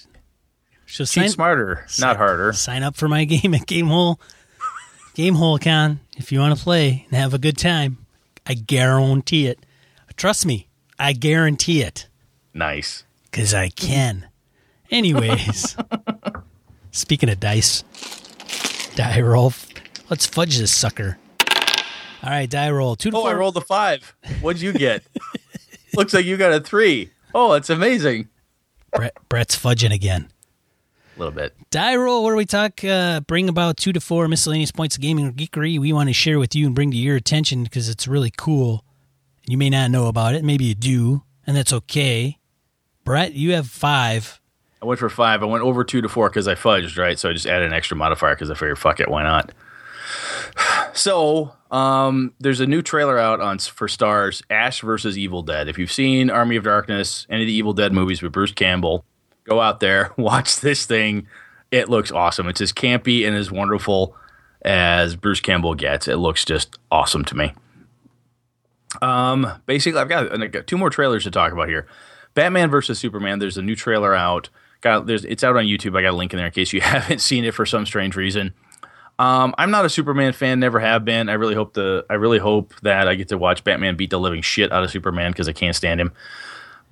So cheat sign, smarter, not harder. sign up for my game at Gamehole, Gamehole Con if you want to play and have a good time. I guarantee it. Trust me, I guarantee it Nice. because I can. Anyways, speaking of dice, die roll. Let's fudge this sucker. All right, die roll. Two to Oh, I rolled a five. What'd you get? Looks like you got a three. Oh, that's amazing. Brett, Brett's fudging again. A little bit. Die roll, where we talk, uh, bring about two to four miscellaneous points of gaming or geekery we want to share with you and bring to your attention because it's really cool. You may not know about it, maybe you do, and that's okay. Brett, you have five. I went for five. I went over two to four because I fudged, right? So I just added an extra modifier because I figured, fuck it, why not? So um, there's a new trailer out on for Starz, Ash versus Evil Dead. If you've seen Army of Darkness, any of the Evil Dead movies with Bruce Campbell, go out there, watch this thing. It looks awesome. It's as campy and as wonderful as Bruce Campbell gets. It looks just awesome to me. Um, basically, I've got, I've got two more trailers to talk about here. Batman versus Superman. There's a new trailer out. Got there's it's out on YouTube. I got a link in there in case you haven't seen it for some strange reason. Um, I'm not a Superman fan, never have been. I really hope the I really hope that I get to watch Batman beat the living shit out of Superman because I can't stand him.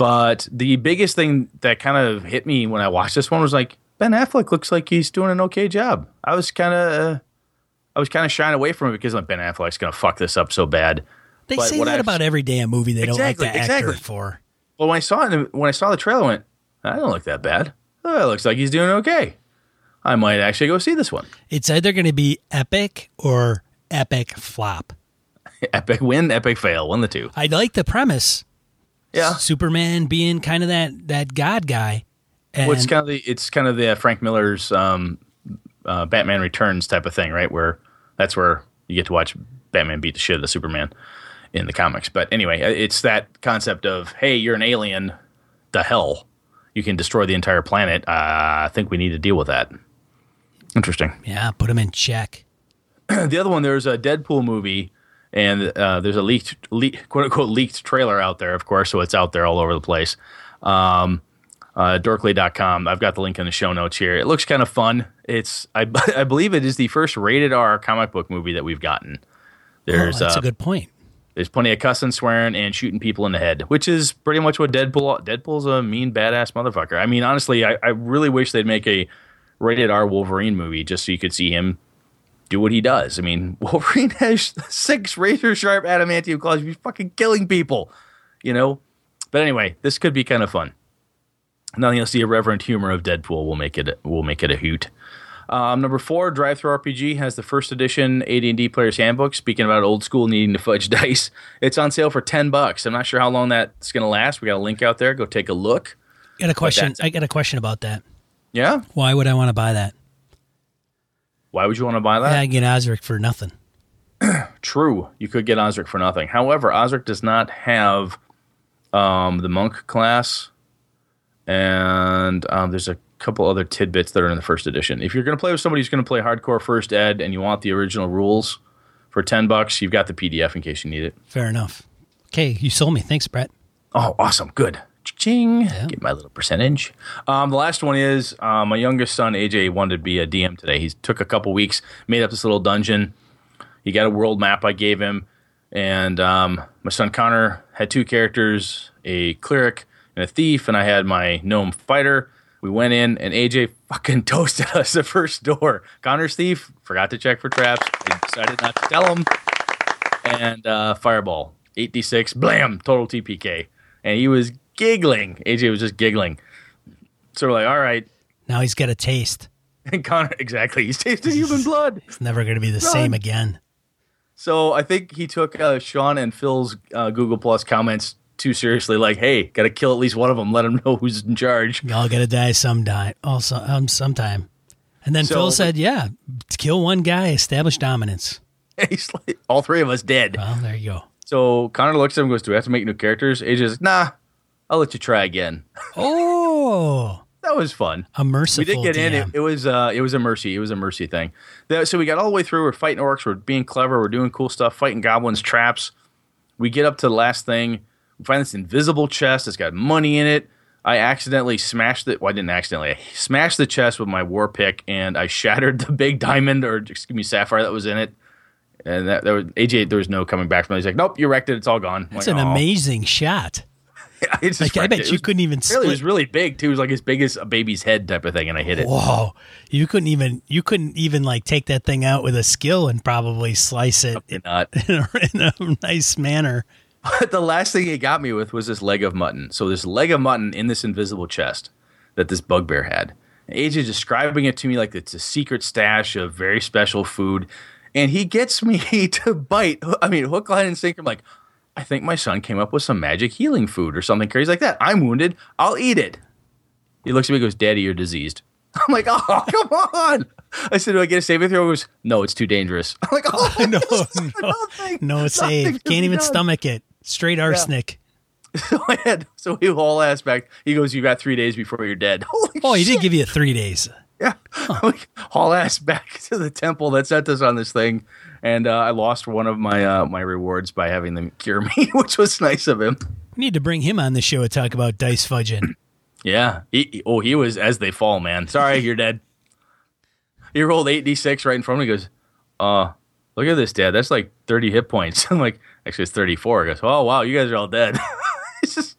But the biggest thing that kind of hit me when I watched this one was like Ben Affleck looks like he's doing an okay job. I was kind of uh, I was kind of shying away from it because like Ben Affleck's gonna fuck this up so bad. They But say what that I've- about every damn movie they Exactly, don't like the actor exactly. for. Well, when I saw it, when I saw the trailer, I went, "I don't look that bad. Oh, it looks like he's doing okay. I might actually go see this one. It's either going to be epic or epic flop. Epic win, epic fail, one of the two. I like the premise. Yeah, Superman being kind of that, that god guy. And well, it's kind of the it's kind of the uh, Frank Miller's um, uh, Batman Returns type of thing, right? Where that's where you get to watch Batman beat the shit out of Superman in the comics. But anyway, uh, it's that concept of hey, you're an alien, the hell, you can destroy the entire planet. Uh, I think we need to deal with that. Interesting. yeah, put him in check. the other one, there's a Deadpool movie, and uh, there's a leaked, leak, quote unquote, leaked trailer out there, of course, so it's out there all over the place. Um, uh, dorkly.com. I've got the link in the show notes here. It looks kind of fun. It's, I, I believe it is the first rated R comic book movie that we've gotten. There's, oh, that's uh, a good point. there's plenty of cussing, swearing, and shooting people in the head, which is pretty much what Deadpool. Deadpool's a mean, badass motherfucker. I mean, honestly, I, I really wish they'd make a rated R Wolverine movie just so you could see him do what he does. I mean, Wolverine has six razor sharp adamantium claws. He's fucking killing people, you know. But anyway, this could be kind of fun. Nothing else. The irreverent humor of Deadpool will make it will make it a hoot. Um, number four, DriveThruRPG has the first edition AD&D Player's Handbook. Speaking about old school needing to fudge dice, it's on sale for ten bucks. I'm not sure how long that's going to last. We got a link out there. Go take a look. I got a question. I got a question about that. Yeah. Why would I want to buy that? Why would you want to buy that? Yeah, I get Osric for nothing. True, you could get Osric for nothing. However, Osric does not have um, the monk class, and um, there's a couple other tidbits that are in the first edition. If you're going to play with somebody who's going to play hardcore first ed and you want the original rules for 10 bucks, you've got the PDF in case you need it. Fair enough. Okay, you sold me. Thanks, Brett. Oh, awesome. Good. Ching. Get my little percentage. Um, the last one is uh, my youngest son, AJ, wanted to be a DM today. He took a couple weeks, made up this little dungeon. He got a world map I gave him. And um, my son Connor had two characters, a cleric and a thief, and I had my gnome fighter. We went in, and AJ fucking toasted us the first door. Connor's thief forgot to check for traps. I decided not to tell him. And uh, fireball, 8d6, blam, total TPK. And he was giggling. AJ was just giggling. So we're like, all right. Now he's got a taste. And Connor, exactly. He's tasted human blood. It's never going to be the same again. So I think he took uh, Sean and Phil's uh, Google Plus comments too seriously. Like, hey, got to kill at least one of them. Let them know who's in charge. Y'all got to die sometime. Also, um, sometime. And then So- Phil said, "Yeah, kill one guy, establish dominance." He's like, all three of us dead. Well, there you go. So Connor looks at him and goes, do we have to make new characters? AJ's like, nah, I'll let you try again. Oh, that was fun. a merciful we did get in. It, it was uh, it was a mercy. It was a mercy thing. The- so we got all the way through. We're fighting orcs. We're being clever. We're doing cool stuff. Fighting goblins, traps. We get up to the last thing. We find this invisible chest. It's got money in it. I accidentally smashed it. Well, I didn't accidentally. I smashed the chest with my war pick, and I shattered the big diamond or excuse me sapphire that was in it. And that there was AJ. There was no coming back from it. He's like, nope, you wrecked it. It's all gone. It's like, an "Aw." amazing shot. Like I bet it. You was- couldn't even Really, it was really big too. It was like as big as a baby's head type of thing, and I hit it. Whoa, you couldn't even you couldn't even like take that thing out with a skill and probably slice it in, Not. a, in a nice manner. But the last thing he got me with was this leg of mutton. So this leg of mutton in this invisible chest that this bugbear had. AJ describing it to me like it's a secret stash of very special food, and he gets me to bite. I mean, hook, line, and sinker. I'm like, I think my son came up with some magic healing food or something crazy like that. I'm wounded. I'll eat it. He looks at me and goes, Daddy, you're diseased. I'm like, oh, come on. I said, do I get a saving throw? He goes, no, it's too dangerous. I'm like, oh, No, nothing, no, no nothing save. Can't even done. stomach it. Straight arsenic. So I had, so he haul ass back. He goes, you got three days before you're dead. Holy Oh, he shit. did give you three days. Yeah. Like, haul ass back to the temple that sent us on this thing. And uh, I lost one of my uh, my rewards by having them cure me, which was nice of him. We need to bring him on the show to talk about dice fudging. Yeah. He- oh, he was as they fall, man. Sorry, you're dead. He rolled 8d6 right in front of me. He goes, uh, look at this, Dad. That's like 30 hit points. I'm like, actually, it's 34. He goes, oh, wow, you guys are all dead. it's just,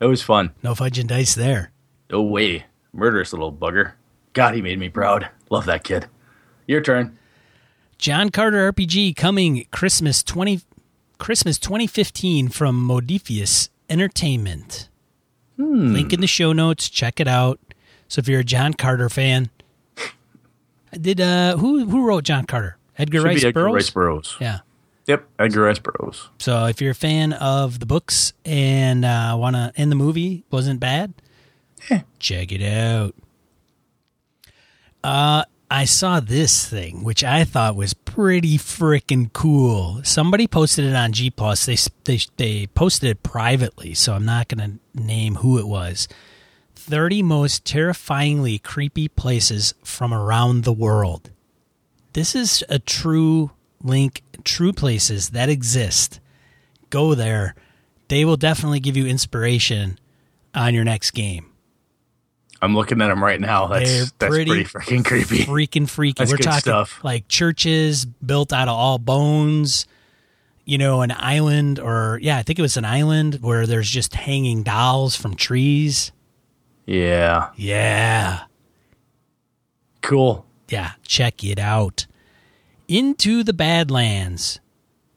it was fun. No fudging dice there. No way. Murderous little bugger. God, he made me proud. Love that kid. Your turn. John Carter RPG coming Christmas twenty Christmas 2015 from Modiphius Entertainment. Hmm. Link in the show notes. Check it out. So if you're a John Carter fan, did uh who who wrote John Carter? Edgar Should Rice Edgar Burroughs. Rice Burroughs. Yeah. Yep, Edgar Rice Burroughs. So if you're a fan of the books and uh, want to, and the movie wasn't bad, Yeah. check it out. Uh, I saw this thing, which I thought was pretty freaking cool. Somebody posted it on G Plus. They they they posted it privately, so I'm not going to name who it was. 30 most terrifyingly creepy places from around the world. This is a true link, true places that exist. Go there. They will definitely give you inspiration on your next game. I'm looking at them right now. They're That's that's pretty pretty, freaking creepy. Freaking freaky. That's We're talking stuff. like churches built out of all bones, you know, an island or yeah, I think it was an island where there's just hanging dolls from trees. Yeah, Yeah. cool. Yeah, check it out. Into the Badlands.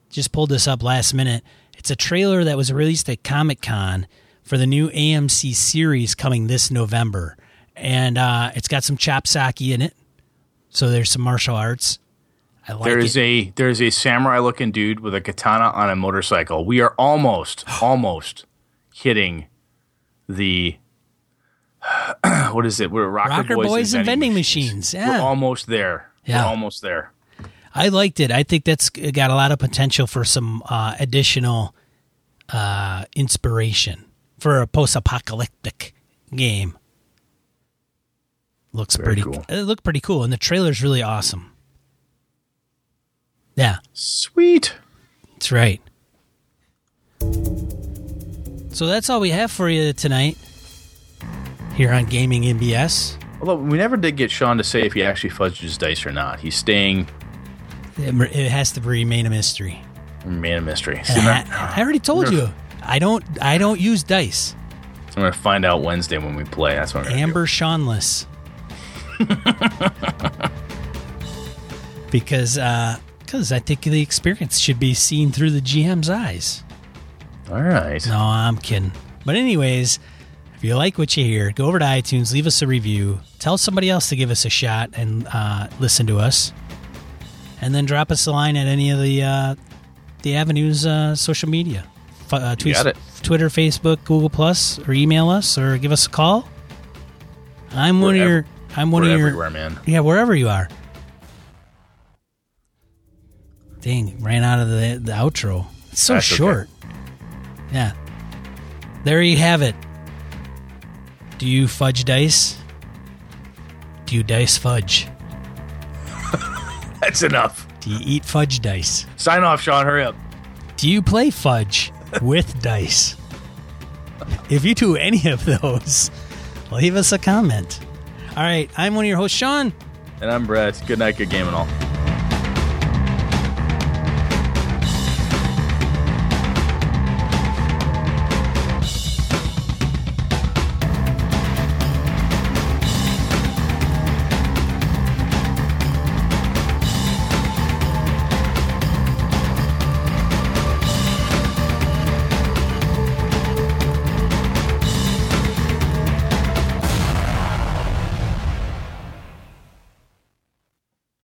Just pulled this up last minute. It's a trailer that was released at Comic Con for the new AMC series coming this November. And uh, it's got some chopsaki in it. So there's some martial arts. I like There it. is a there's a samurai looking dude with a katana on a motorcycle. We are almost almost hitting the what is it? We're Rocker, Rocker Boys and vending machines. Yeah. We're almost there. Yeah. We're almost there. I liked it. I think that's got a lot of potential for some uh, additional uh, inspiration for a post apocalyptic game. looks Very pretty. cool. It looked pretty cool, and the trailer's really awesome. Yeah, Sweet. that's right. So that's all we have for you tonight here on Gaming MBS. Although we never did get Sean to say if he actually fudged his dice or not. He's staying It it has to remain a mystery. Remain a mystery. So And I'm I, I already told you. I don't. I don't use dice. I'm gonna find out Wednesday when we play. That's what I'm. Amber Seanless. because because I think the experience should be seen through the GM's eyes. All right. No, I'm kidding. But anyways, if you like what you hear, go over to iTunes, leave us a review, tell somebody else to give us a shot and uh, listen to us, and then drop us a line at any of the uh, the avenues uh, social media. Uh, tweet, got it. Twitter, Facebook, Google Plus, or email us, or give us a call. I'm one We're of your. I'm one We're of your. everywhere, man. Yeah, wherever you are. Dang, ran out of the the outro. It's so That's okay. short. Yeah. There you have it. Do you fudge dice? Do you dice fudge? That's enough. Do you eat fudge dice? Sign off, Sean. Hurry up. Do you play fudge with dice? If you do any of those, leave us a comment. All right, I'm one of your hosts, Sean. And I'm Brett. Good night. Good game and all.